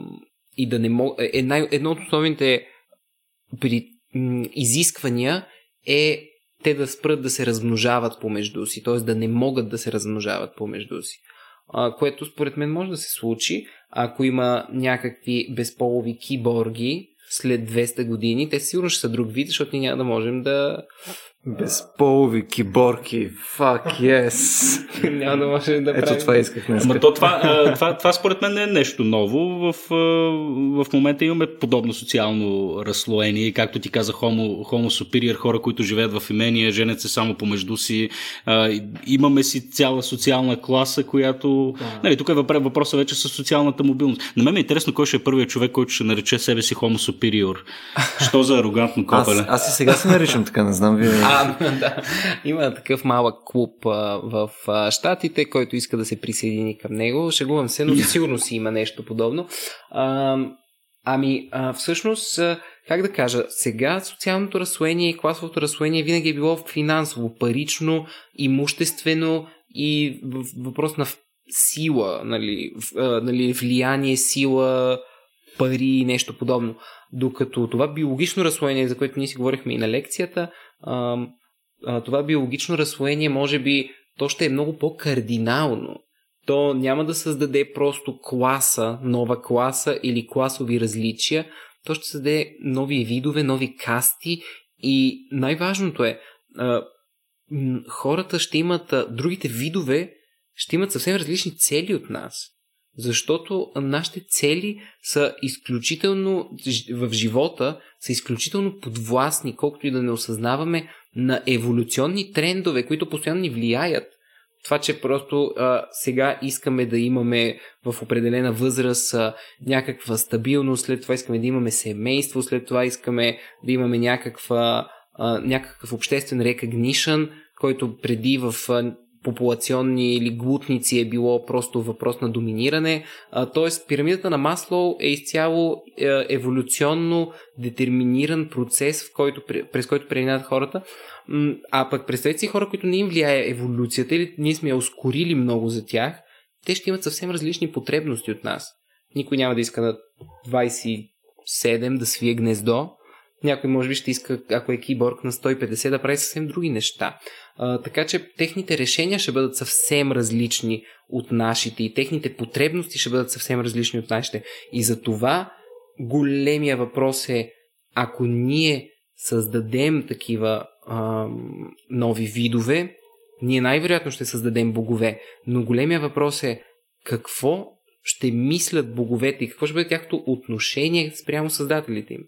и да не мог... Една, едно от основните при, м, изисквания е те да спрат да се размножават помежду си, т.е. да не могат да се размножават помежду си. А, което според мен може да се случи, ако има някакви безполови киборги след 200 години, те сигурно ще са друг вид, защото ние няма да можем да... Безполови киборки. Fuck yes. няма да можем да Ето правим... това исках днес. Ама то това, а, това, това според мен не е нещо ново. В, в момента имаме подобно социално разслоение. Както ти каза, homo, homo superior, хора, които живеят в имения, женят се само помежду си. Имаме си цяла социална класа, която... Да. Нали, тук е въпросът вече с социалната мобилност. На мен е интересно кой ще е първият човек, който ще нарече себе си homo superior. Що за арогантно копеле? Аз, аз и сега се наричам така, не знам вие. Да. Има такъв малък клуб а, в а, Штатите, който иска да се присъедини към него. Шегувам се, но сигурно си има нещо подобно. А, ами, а, всъщност, а, как да кажа, сега социалното разслоение и класовото разслоение винаги е било финансово, парично, имуществено и въпрос на сила, нали, нали, влияние, сила, пари и нещо подобно. Докато това биологично разслоение, за което ние си говорихме и на лекцията, а, а, това биологично разслоение може би то ще е много по-кардинално. То няма да създаде просто класа, нова класа или класови различия, то ще създаде нови видове, нови касти и най-важното е, а, хората ще имат, а, другите видове ще имат съвсем различни цели от нас. Защото нашите цели са изключително в живота са изключително подвластни, колкото и да не осъзнаваме на еволюционни трендове, които постоянно ни влияят. Това, че просто а, сега искаме да имаме в определена възраст а, някаква стабилност, след това искаме да имаме семейство, след това искаме да имаме някаква, а, някакъв обществен recognition, който преди в а, популационни или глутници е било просто въпрос на доминиране. Тоест, пирамидата на Маслоу е изцяло е, еволюционно детерминиран процес, в който, през който преминават хората. А пък представете си хора, които не им влияе еволюцията или ние сме я ускорили много за тях, те ще имат съвсем различни потребности от нас. Никой няма да иска на 27 да свие гнездо, някой може би ще иска, ако е киборг на 150, да прави съвсем други неща. А, така че техните решения ще бъдат съвсем различни от нашите и техните потребности ще бъдат съвсем различни от нашите. И за това големия въпрос е, ако ние създадем такива а, нови видове, ние най-вероятно ще създадем богове. Но големия въпрос е какво ще мислят боговете и какво ще бъде тяхното отношение спрямо създателите им.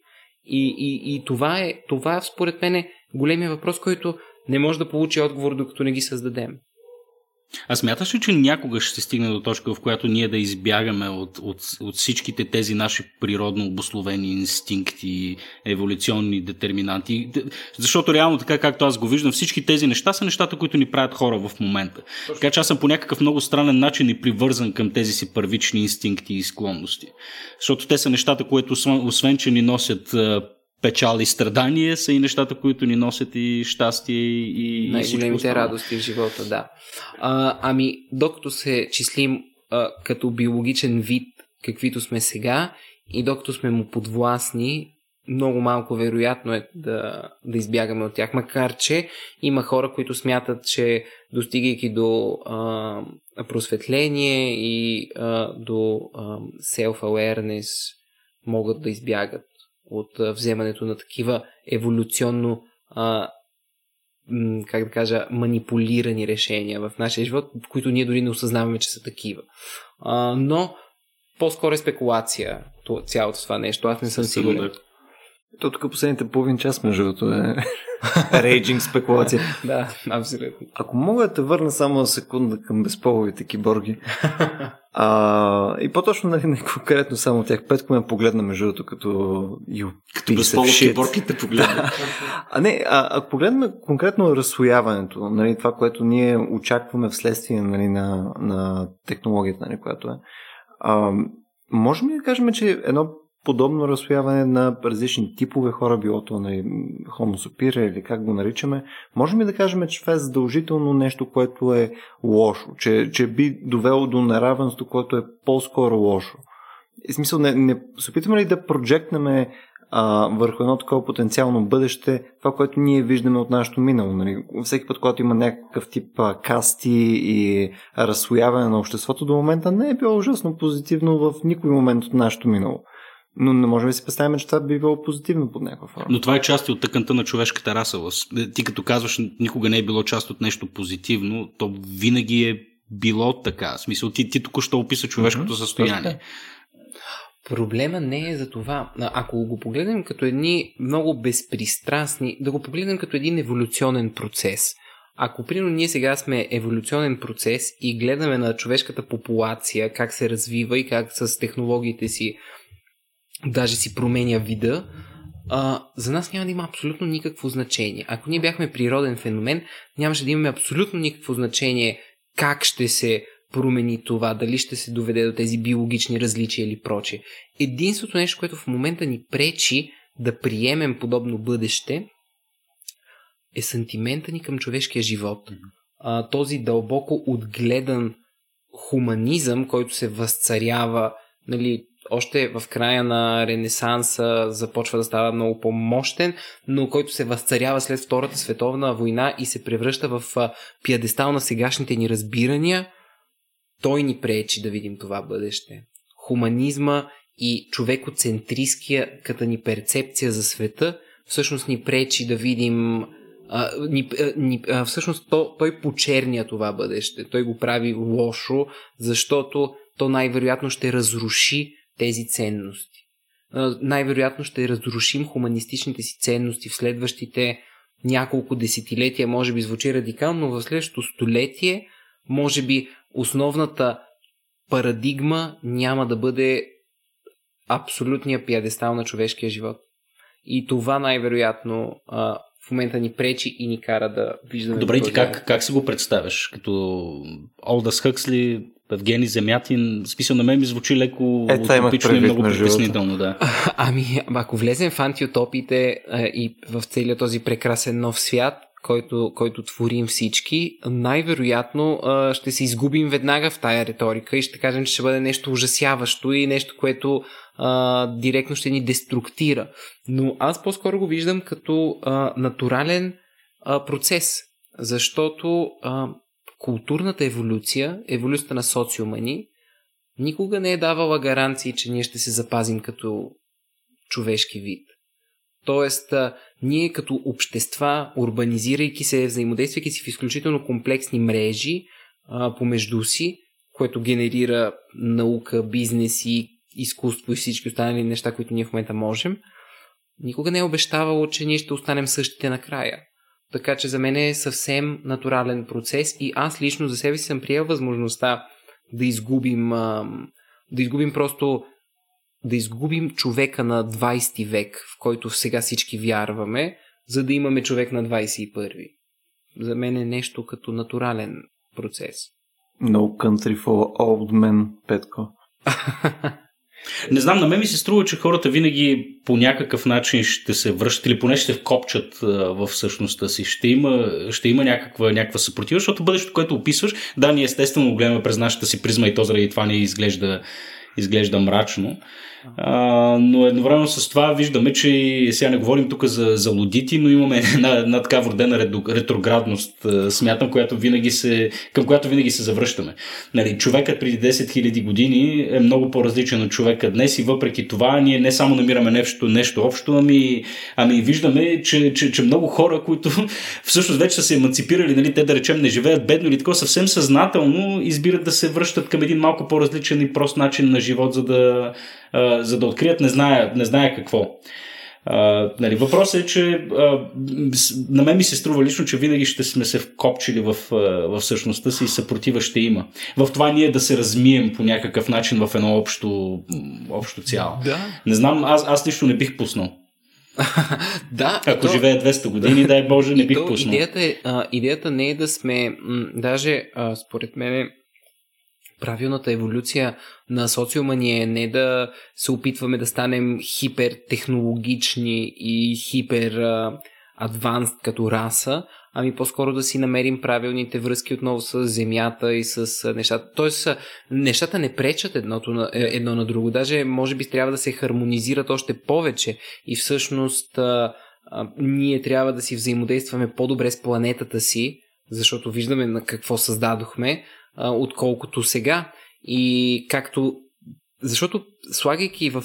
И, и, и това, е, това според мен е големия въпрос, който не може да получи отговор, докато не ги създадем. А смяташ ли, че някога ще се стигне до точка, в която ние да избягаме от, от, от всичките тези наши природно обословени инстинкти, еволюционни детерминанти? Защото реално така, както аз го виждам, всички тези неща са нещата, които ни правят хора в момента. Така че аз съм по някакъв много странен начин и привързан към тези си първични инстинкти и склонности. Защото те са нещата, които освен, че ни носят печал и страдание са и нещата, които ни носят и щастие и Най-големите радости в живота, да. А, ами, докато се числим а, като биологичен вид, каквито сме сега, и докато сме му подвластни, много малко вероятно е да, да избягаме от тях. Макар, че има хора, които смятат, че достигайки до а, просветление и а, до а, self-awareness могат да избягат от вземането на такива еволюционно а, как да кажа, манипулирани решения в нашия живот, които ние дори не осъзнаваме, че са такива. А, но по-скоро е спекулация цялото това нещо. Аз не съм сигурен. То тук последните половин час, между другото, е рейджинг спекулация. да, абсолютно. Ако мога да те върна само на секунда към безполовите киборги. а, и по-точно, нали, не конкретно само тях. Петко ме погледна, между другото, като you Като безполови киборги те погледна. а не, а, ако погледнем конкретно разсояването, нали, това, което ние очакваме вследствие нали, на, на технологията, нали, която е, а, можем ли да кажем, че едно подобно разсояване на различни типове хора, било то на Homo superior или как го наричаме, можем ли да кажем, че това е задължително нещо, което е лошо, че, че би довело до неравенство, което е по-скоро лошо? И смисъл, не, не се опитваме ли да проджектнем върху едно такова потенциално бъдеще, това, което ние виждаме от нашето минало. Нали? Всеки път, когато има някакъв тип а, касти и разсояване на обществото, до момента не е било ужасно позитивно в никой момент от нашето минало. Но не можем да си представим, че това би било позитивно под някаква форма. Но това е част от тъканта на човешката раса. Ти като казваш, никога не е било част от нещо позитивно, то винаги е било така. В смисъл, ти, ти току-що описа човешкото mm-hmm. състояние. Проблема не е за това. Ако го погледнем като едни много безпристрастни, да го погледнем като един еволюционен процес. Ако, примерно, ние сега сме еволюционен процес и гледаме на човешката популация, как се развива и как с технологиите си даже си променя вида, а, за нас няма да има абсолютно никакво значение. Ако ние бяхме природен феномен, нямаше да имаме абсолютно никакво значение как ще се промени това, дали ще се доведе до тези биологични различия или проче. Единството нещо, което в момента ни пречи да приемем подобно бъдеще, е сантимента ни към човешкия живот. А, този дълбоко отгледан хуманизъм, който се възцарява нали, още в края на Ренесанса започва да става много по-мощен, но който се възцарява след Втората световна война и се превръща в пиадестал на сегашните ни разбирания, той ни пречи да видим това бъдеще. Хуманизма и човекоцентристската ни перцепция за света всъщност ни пречи да видим а, ни, а, ни, а, всъщност то, той почерня това бъдеще. Той го прави лошо, защото то най-вероятно ще разруши тези ценности. Най-вероятно ще разрушим хуманистичните си ценности в следващите няколко десетилетия, може би звучи радикално, но в следващото столетие, може би основната парадигма няма да бъде абсолютния пиадестал на човешкия живот. И това най-вероятно а, в момента ни пречи и ни кара да виждаме. Добре, ти как, как си го представяш? Като Олдас Хъксли, Евгений Земятин, смисъл на мен ми звучи леко е, утопично и много притеснително. Да. Ами, ако влезем в антиутопиите а, и в целият този прекрасен нов свят, който, който творим всички, най-вероятно а, ще се изгубим веднага в тая риторика и ще кажем, че ще бъде нещо ужасяващо и нещо, което а, директно ще ни деструктира. Но аз по-скоро го виждам като а, натурален а, процес, защото а, културната еволюция, еволюцията на социума ни, никога не е давала гаранции, че ние ще се запазим като човешки вид. Тоест, ние като общества, урбанизирайки се, взаимодействайки си в изключително комплексни мрежи а, помежду си, което генерира наука, бизнес и изкуство и всички останали неща, които ние в момента можем, никога не е обещавало, че ние ще останем същите накрая. Така че за мен е съвсем натурален процес и аз лично за себе си съм приел възможността да изгубим, да изгубим просто да изгубим човека на 20 век, в който сега всички вярваме, за да имаме човек на 21. За мен е нещо като натурален процес. No country for old men, Петко. Не знам, на мен ми се струва, че хората винаги по някакъв начин ще се връщат или поне ще вкопчат в същността си. Ще има, ще има някаква, някаква съпротива, защото бъдещето, което описваш, да, ние естествено гледаме през нашата си призма и то заради това ни изглежда, изглежда мрачно. А, но едновременно с това виждаме, че сега не говорим тук за, за лудити, но имаме една, една така вродена ретроградност, смятам, която винаги се, към която винаги се завръщаме. Нали, човекът преди 10 000 години е много по-различен от човека днес и въпреки това ние не само намираме нещо, нещо общо, ами, ами виждаме, че, че, че много хора, които всъщност вече са се емансипирали, нали, те да речем не живеят бедно или такова, съвсем съзнателно избират да се връщат към един малко по-различен и прост начин на живот, за да, за да открият не зная, не зная какво. Uh, нали, въпросът е, че uh, на мен ми се струва лично, че винаги ще сме се вкопчили в, в същността си и съпротива ще има. В това ние да се размием по някакъв начин в едно общо, общо цяло. Да. Не знам, аз, аз лично не бих пуснал. да. Ако то... живее 200 години, дай Боже, не бих пуснал. Идеята, е, а, идеята не е да сме, м- даже а, според мен правилната еволюция на социума ни е не да се опитваме да станем хипертехнологични и хипер адванст като раса, ами по-скоро да си намерим правилните връзки отново с земята и с нещата. Тоест, нещата не пречат едното на, е, едно на друго. Даже, може би, трябва да се хармонизират още повече и всъщност а, а, ние трябва да си взаимодействаме по-добре с планетата си, защото виждаме на какво създадохме, а, отколкото сега. И както. Защото слагайки в,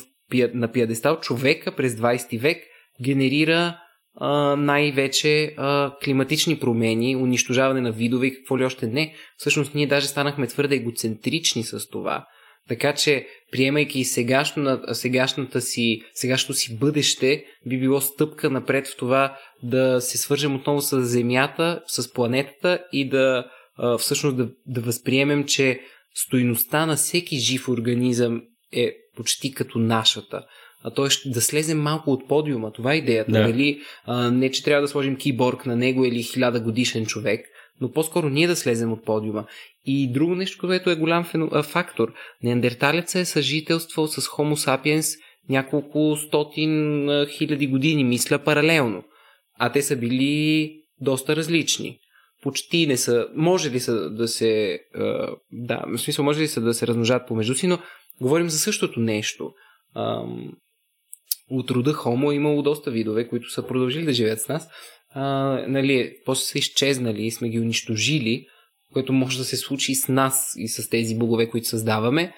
на пиадестал човека през 20 век генерира а, най-вече а, климатични промени, унищожаване на видове и какво ли още не. Всъщност ние даже станахме твърде егоцентрични с това. Така че, приемайки сегашно, сегашната си, сегашното си бъдеще, би било стъпка напред в това да се свържем отново с Земята, с планетата и да а, всъщност да, да възприемем, че стойността на всеки жив организъм е почти като нашата. А т.е. да слезем малко от подиума. Това е идеята. Да. Дали, а, не, че трябва да сложим киборг на него или хиляда годишен човек, но по-скоро ние да слезем от подиума. И друго нещо, което е голям фено... фактор. Неандерталеца е съжителствал с Homo sapiens няколко стотин хиляди години, мисля, паралелно. А те са били доста различни почти не са, може ли са да се, да, в смисъл, може ли са да се размножат помежду си, но говорим за същото нещо. От рода Хомо е имало доста видове, които са продължили да живеят с нас. Нали, после са изчезнали и сме ги унищожили, което може да се случи и с нас и с тези богове, които създаваме.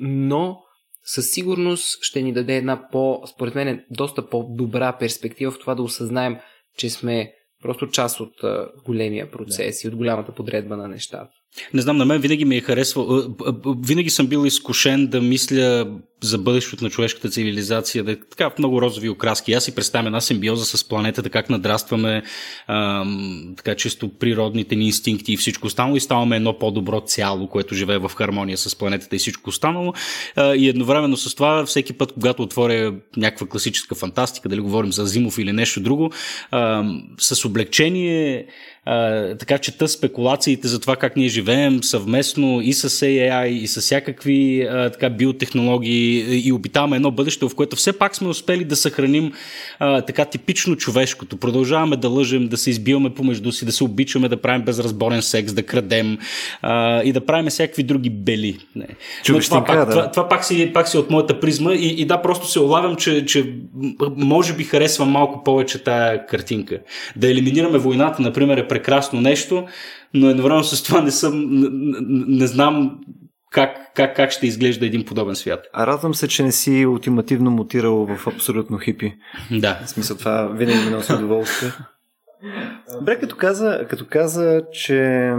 Но със сигурност ще ни даде една по, според мен, доста по-добра перспектива в това да осъзнаем, че сме просто част от а, големия процес да. и от голямата подредба на нещата. Не знам, на мен винаги ми е харесвал. Винаги съм бил изкушен да мисля за бъдещето на човешката цивилизация, да е така в много розови окраски. Аз си представям една симбиоза с планетата, как надрастваме ам, така чисто природните ни инстинкти и всичко останало и ставаме едно по-добро цяло, което живее в хармония с планетата и всичко останало. А, и едновременно с това, всеки път, когато отворя някаква класическа фантастика, дали говорим за Зимов или нещо друго, ам, с облегчение а, така чета спекулациите за това как ние живеем съвместно и с AI, и с всякакви а, така, биотехнологии и обитаваме едно бъдеще, в което все пак сме успели да съхраним а, така типично човешкото. Продължаваме да лъжем, да се избиваме помежду си, да се обичаме, да правим безразборен секс, да крадем а, и да правим всякакви други бели. Не. Но това, пак, да. това, това пак, си, пак си от моята призма и, и да, просто се улавям, че, че може би харесвам малко повече тая картинка. Да елиминираме войната, например, е прекрасно нещо, но едновременно с това не съм, не, не знам как, как, как ще изглежда един подобен свят. А радвам се, че не си ултимативно мутирал в абсолютно хипи. Да. В смисъл това винаги ми носи удоволствие. Добре, като каза, като каза, че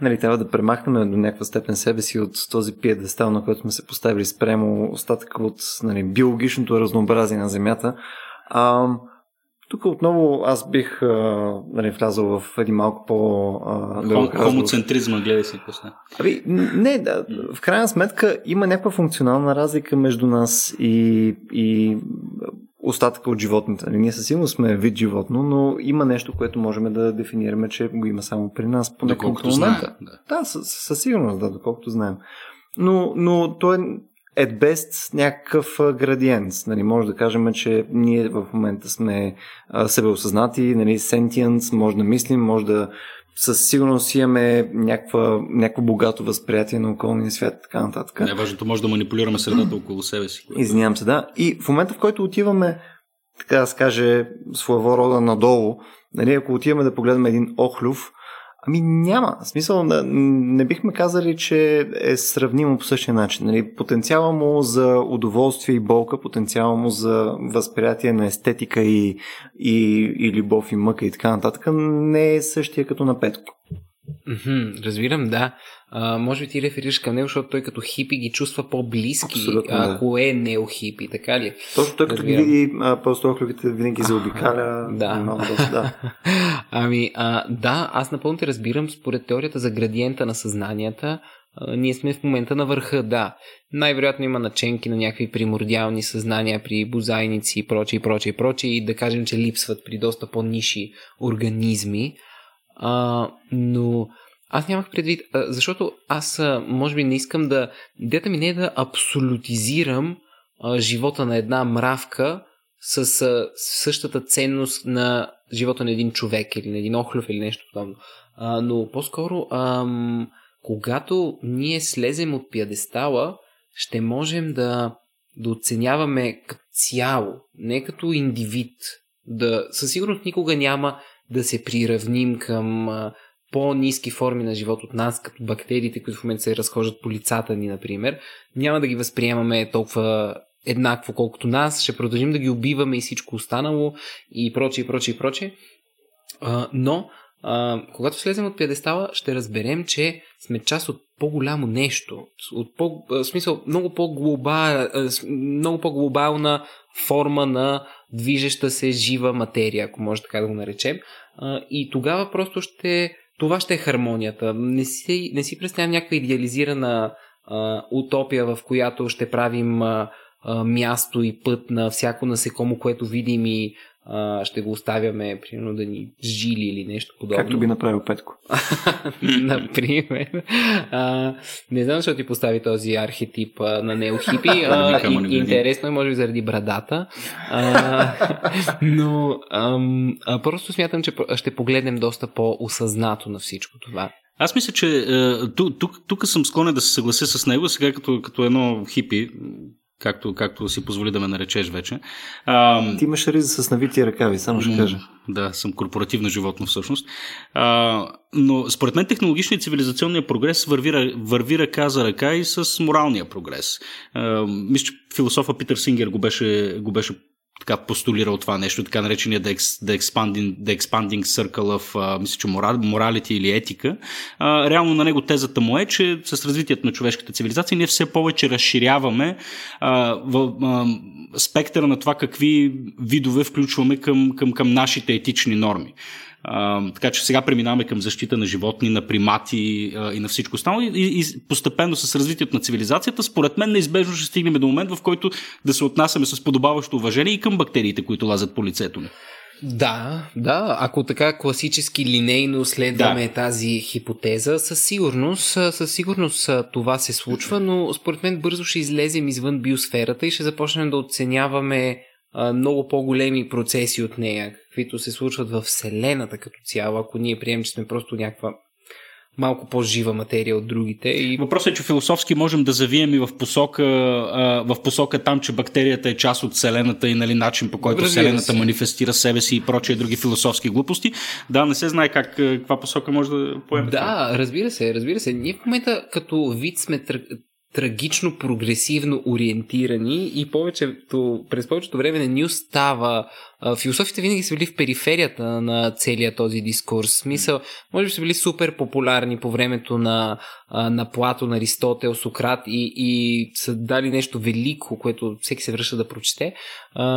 нали, трябва да премахнем до някаква степен себе си от този пиедестал, на който сме се поставили спрямо остатък от нали, биологичното разнообразие на Земята. А, тук отново аз бих а, нали, влязъл в един малко по... А, Хомоцентризма, гледай си после. Аби, не, да, в крайна сметка има някаква функционална разлика между нас и, и остатъка от животните. Нали, ние със сигурност сме вид животно, но има нещо, което можем да дефинираме, че го има само при нас. По доколкото знаем. Да, да със, със сигурност, да, доколкото знаем. Но, но то е at best някакъв градиент. Нали, може да кажем, че ние в момента сме себеосъзнати, нали, sentience, може да мислим, може да със сигурност имаме някаква, някакво богато възприятие на околния свят и така нататък. Най-важното може да манипулираме средата около себе си. Извинявам се, да. И в момента, в който отиваме, така да се каже, своего рода надолу, нали, ако отиваме да погледнем един охлюв, Ами няма. В смисъл, не бихме казали, че е сравнимо по същия начин. Нали, потенциала му за удоволствие и болка, потенциала му за възприятие на естетика и, и, и любов и мъка и така нататък не е същия като на Петко. Разбирам, да. А, може би ти реферираш към него, защото той като хипи ги чувства по-близки, Абсолютно, ако да. е неохипи, така ли? Точно той като ги види просто охлювите винаги заобикаля. Да. Много, да. ами, а, да, аз напълно те разбирам. Според теорията за градиента на съзнанията, ние сме в момента на върха, да. Най-вероятно има наченки на някакви примордиални съзнания при бозайници и проче и проче и проче и да кажем, че липсват при доста по-ниши организми. А, но аз нямах предвид, защото аз може би не искам да... Идеята ми не е да абсолютизирам живота на една мравка с същата ценност на живота на един човек или на един охлюв или нещо подобно. Но по-скоро, когато ние слезем от пиадестала, ще можем да, да оценяваме като цяло, не като индивид. Да, със сигурност никога няма да се приравним към по-низки форми на живот от нас, като бактериите, които в момента се разхождат по лицата ни, например, няма да ги възприемаме толкова еднакво, колкото нас, ще продължим да ги убиваме и всичко останало и прочее, и прочее, и прочее. Но, а, когато слезем от пиадестала, ще разберем, че сме част от по-голямо нещо, от по, в смисъл много, по-глобал, много по-глобална форма на движеща се жива материя, ако може така да го наречем. И тогава просто ще това ще е хармонията. Не си, не си представям някаква идеализирана а, утопия, в която ще правим а, а, място и път на всяко насекомо, което видим и а, ще го оставяме, примерно, да ни жили или нещо подобно. Както би направил Петко. Например. А, не знам защо ти постави този архетип а, на неохипи. А, и, интересно е, може би, заради брадата. А, но а, а, просто смятам, че ще погледнем доста по-осъзнато на всичко това. Аз мисля, че тук, тук, тук съм склонен да се съглася с него. Сега като, като едно хипи, както, както си позволи да ме наречеш вече. А, Ти имаш риза с навити ръкави, само ще кажа. Да, съм корпоративно животно всъщност. А, но според мен технологичният и цивилизационният прогрес върви, върви ръка за ръка и с моралния прогрес. А, мисля, че философа Питър Сингер го беше, го беше така постулирал това нещо, така наречения The, Expanding, the expanding Circle а, мисля, че morality или етика. Реално на него тезата му е, че с развитието на човешката цивилизация ние все повече разширяваме а, в, спектъра на това какви видове включваме към, към, към нашите етични норми. А, така че сега преминаваме към защита на животни, на примати а, и на всичко останало. И, и постепенно с развитието на цивилизацията, според мен неизбежно ще стигнем до момент, в който да се отнасяме с подобаващо уважение и към бактериите, които лазят по лицето ни. Да, да. Ако така класически линейно следваме да. тази хипотеза, със сигурност, със сигурност това се случва, но според мен бързо ще излезем извън биосферата и ще започнем да оценяваме много по-големи процеси от нея, каквито се случват в Вселената като цяло, ако ние приемем, че сме просто някаква малко по-жива материя от другите. И... Въпросът е, че философски можем да завием и в посока, в посока там, че бактерията е част от Вселената и нали, начин по който Разбира Вселената се. манифестира себе си и прочие други философски глупости. Да, не се знае как, каква посока може да поеме. Да, разбира се, разбира се. Ние в момента като вид сме трагично прогресивно ориентирани и повечето, през повечето време не ни остава. Философите винаги са били в периферията на целият този дискурс. Смисъл, може би са били супер популярни по времето на, на Плато, на Аристотел, Сократ и, и са дали нещо велико, което всеки се връща да прочете,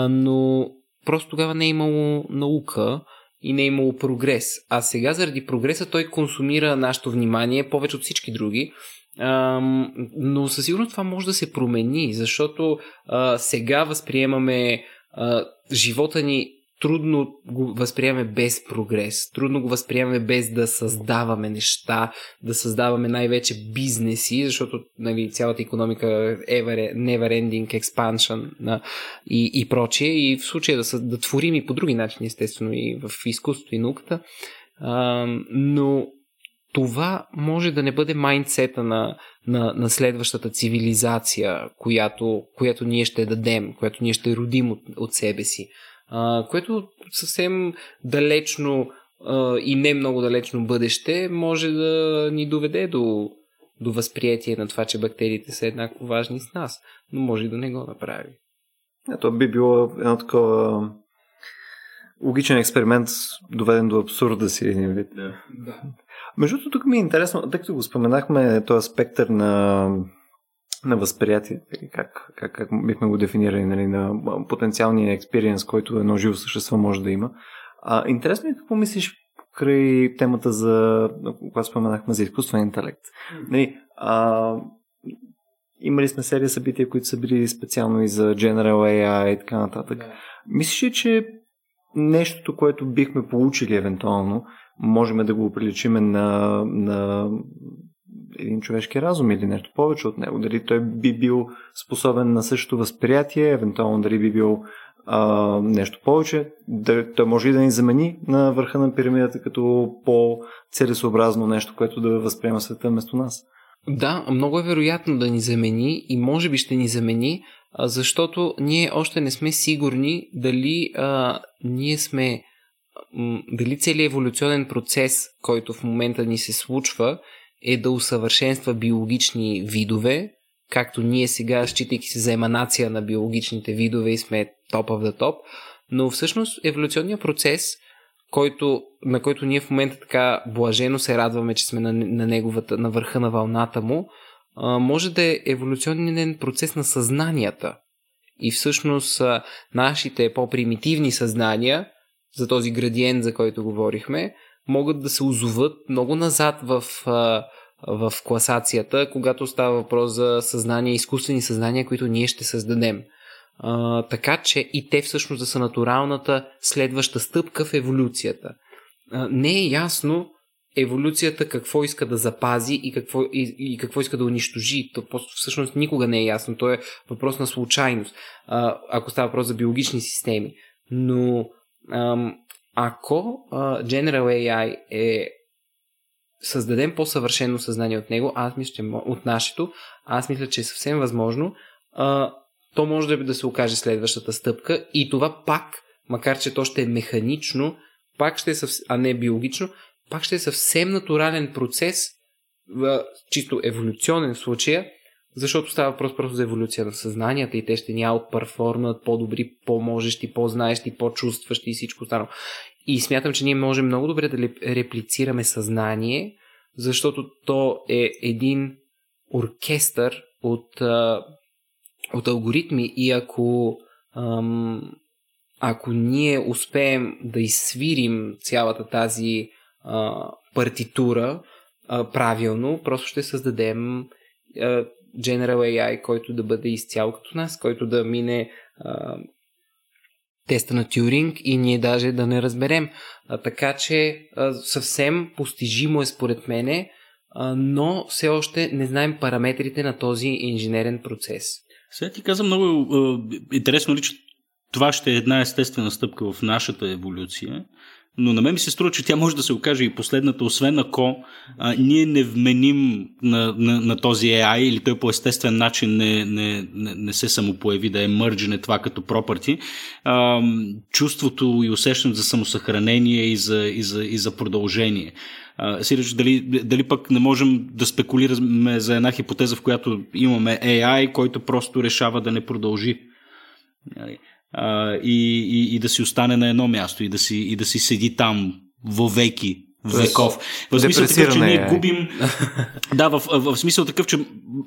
но просто тогава не е имало наука и не е имало прогрес. А сега заради прогреса той консумира нашето внимание повече от всички други но със сигурност това може да се промени, защото а, сега възприемаме а, живота ни трудно го възприемаме без прогрес, трудно го възприемаме без да създаваме неща, да създаваме най-вече бизнеси, защото нали, цялата економика е never ending expansion на, и, и прочие. И в случая да, да творим и по други начини, естествено, и в изкуството и науката. А, но това може да не бъде майндсета на, на, на следващата цивилизация, която, която ние ще дадем, която ние ще родим от, от себе си. А, което съвсем далечно а, и не много далечно бъдеще може да ни доведе до, до възприятие на това, че бактериите са еднакво важни с нас, но може и да не го направи. Ето би било едно такова логичен експеримент, доведен до абсурда си един вид. Да. да. Между другото, тук ми е интересно, тъй като го споменахме, този спектър на, на възприятие, как, как, как бихме го дефинирали, нали, на потенциалния експириенс, който едно живо същество може да има. А, интересно е какво мислиш край темата за, когато споменахме за изкуствен интелект. Нали, а, имали сме серия събития, които са били специално и за General AI и така нататък. Да. Мислиш ли, че нещото, което бихме получили евентуално, можем да го приличиме на, на един човешки разум или нещо повече от него. Дали той би бил способен на същото възприятие, евентуално дали би бил а, нещо повече. Дали, той може и да ни замени на върха на пирамидата като по-целесообразно нещо, което да възприема света вместо нас. Да, много е вероятно да ни замени и може би ще ни замени, защото ние още не сме сигурни дали а, ние сме дали целият еволюционен процес, който в момента ни се случва, е да усъвършенства биологични видове, както ние сега, считайки се за еманация на биологичните видове и сме топ the топ, но всъщност еволюционният процес, който, на който ние в момента така блажено се радваме, че сме на, на неговата, на върха на вълната му, може да е еволюционен процес на съзнанията. И всъщност нашите по-примитивни съзнания – за този градиент, за който говорихме, могат да се озоват много назад в, в класацията, когато става въпрос за съзнание, изкуствени съзнания, които ние ще създадем. А, така че и те всъщност да са натуралната следваща стъпка в еволюцията. А, не е ясно еволюцията какво иска да запази и какво, и, и какво иска да унищожи. То всъщност никога не е ясно. То е въпрос на случайност, а, ако става въпрос за биологични системи. Но ако General AI е създадем по-съвършено съзнание от него, аз мисля, че от нашето, аз мисля, че е съвсем възможно, то може да, да се окаже следващата стъпка и това пак, макар че то ще е механично, пак ще е съвсем, а не биологично, пак ще е съвсем натурален процес, в чисто еволюционен случай, защото става въпрос просто за еволюция на съзнанията и те ще ни аутперформнат по-добри, по-можещи, по-знаещи, по-чувстващи и всичко останало. И смятам, че ние можем много добре да реплицираме съзнание, защото то е един оркестър от, от алгоритми и ако ам, ако ние успеем да изсвирим цялата тази а, партитура а, правилно, просто ще създадем General AI, който да бъде изцяло като нас, който да мине а, теста на Тюринг и ние даже да не разберем. А, така че а, съвсем постижимо е според мене, а, но все още не знаем параметрите на този инженерен процес. Сега ти каза много е, интересно ли, че това ще е една естествена стъпка в нашата еволюция, но на мен ми се струва, че тя може да се окаже и последната, освен ако а, ние не вменим на, на, на този AI или той по естествен начин не, не, не, се самопояви да е мърджене това като пропърти, чувството и усещането за самосъхранение и за, и за, и за продължение. Сиреч, дали, дали пък не можем да спекулираме за една хипотеза, в която имаме AI, който просто решава да не продължи. А, и, и, и да си остане на едно място и да си, и да си седи там веки, веков. В смисъл такъв, че ние е. губим... да, в, в, в смисъл такъв, че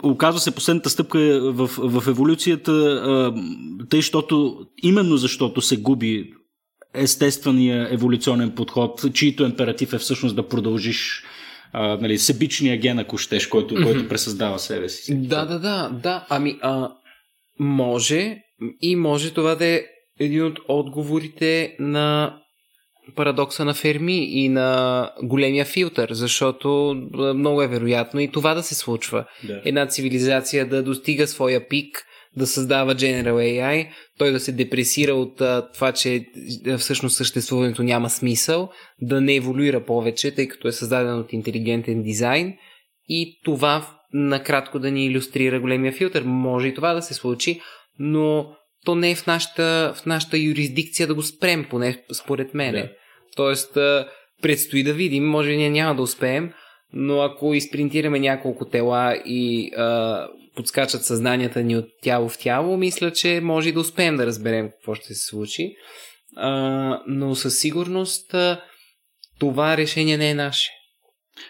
оказва се последната стъпка в, в еволюцията, тъй, защото именно защото се губи естествения еволюционен подход, чието императив е всъщност да продължиш а, нали, себичния ген, ако щеш, който, mm-hmm. който пресъздава себе си. Да, да, да, да. Ами, а, може и може това да е един от отговорите на парадокса на Ферми и на големия филтър, защото много е вероятно и това да се случва. Да. Една цивилизация да достига своя пик, да създава General AI, той да се депресира от а, това, че всъщност съществуването няма смисъл, да не еволюира повече, тъй като е създаден от интелигентен дизайн и това накратко да ни иллюстрира големия филтър. Може и това да се случи, но то не е в нашата, в нашата юрисдикция да го спрем, поне според мене. Да. Тоест, предстои да видим, може ние няма да успеем, но ако изпринтираме няколко тела и а, подскачат съзнанията ни от тяло в тяло, мисля, че може и да успеем да разберем какво ще се случи. А, но със сигурност а, това решение не е наше.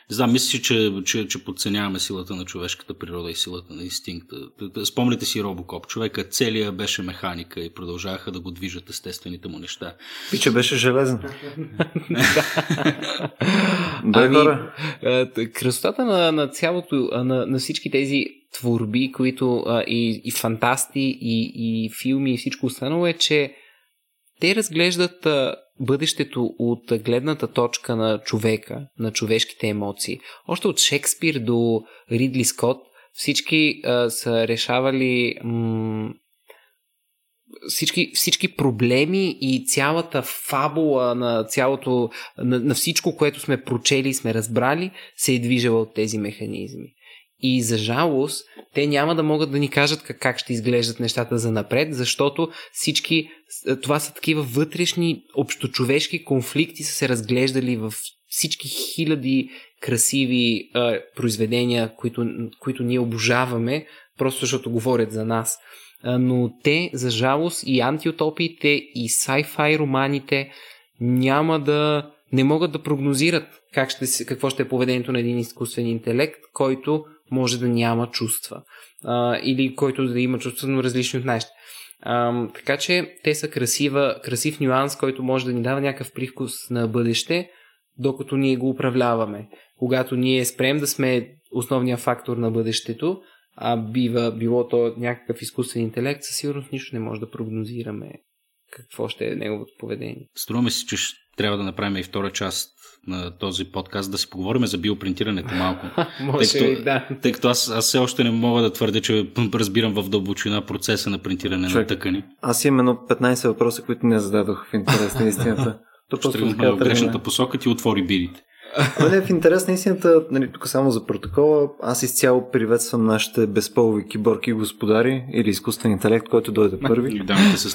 Знам, мисля, че, че, че подценяваме силата на човешката природа и силата на инстинкта. Спомните си Робокоп. Човека целия беше механика и продължаваха да го движат естествените му неща. И че беше железен. хора. Красотата на, на цялото, на, на всички тези творби, които и, и фантасти, и, и филми, и всичко останало е, че те разглеждат бъдещето от гледната точка на човека, на човешките емоции. Още от Шекспир до Ридли Скот всички а, са решавали м- всички, всички проблеми и цялата фабула на цялото, на, на всичко, което сме прочели и сме разбрали, се е движила от тези механизми. И за жалост, те няма да могат да ни кажат как, как ще изглеждат нещата за напред, защото всички, това са такива вътрешни общочовешки конфликти са се разглеждали в всички хиляди красиви а, произведения, които, които ние обожаваме, просто защото говорят за нас. А, но те, за жалост, и антиутопиите, и sci-fi романите няма да не могат да прогнозират как ще, какво ще е поведението на един изкуствен интелект, който може да няма чувства. А, или който да има чувства, но различни от нашите. Така че те са красива, красив нюанс, който може да ни дава някакъв привкус на бъдеще, докато ние го управляваме. Когато ние спрем да сме основния фактор на бъдещето, а бива, било то някакъв изкуствен интелект, със сигурност нищо не може да прогнозираме какво ще е неговото поведение. Струва си, че трябва да направим и втора част на този подкаст да си поговорим за биопринтирането малко. Може тъй, като, да. Тъй като аз, аз все още не мога да твърдя, че разбирам в дълбочина процеса на принтиране Човек, на тъкани. Аз имам едно 15 въпроса, които не зададох в интерес на истината. То Ще в грешната посока ти отвори бирите. Но не, в интерес на истината, нали, тук само за протокола, аз изцяло приветствам нашите безполови киборки господари или изкуствен интелект, който дойде първи. И дамите с,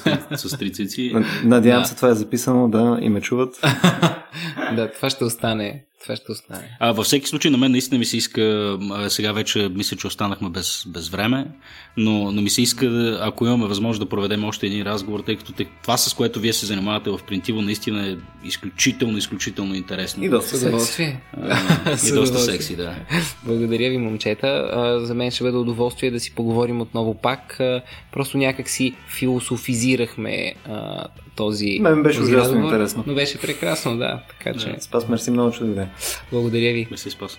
с трицици. Надявам да. се това е записано, да, и ме чуват. да, това ще остане. Това ще остане. А, във всеки случай на мен наистина ми се иска, сега вече мисля, че останахме без, без време, но, но ми се иска, ако имаме възможност да проведем още един разговор, тъй като това с което вие се занимавате в Принтиво наистина е изключително, изключително интересно. И доста секси. И доста секси, да. Благодаря ви, момчета. За мен ще бъде удоволствие да си поговорим отново пак. Просто някак си философизирахме този. Мен беше ужасно разговор, интересно. Но беше прекрасно, да. Така че. Спас, мерси много, че дойде. Благодаря ви. Мерси, Спас.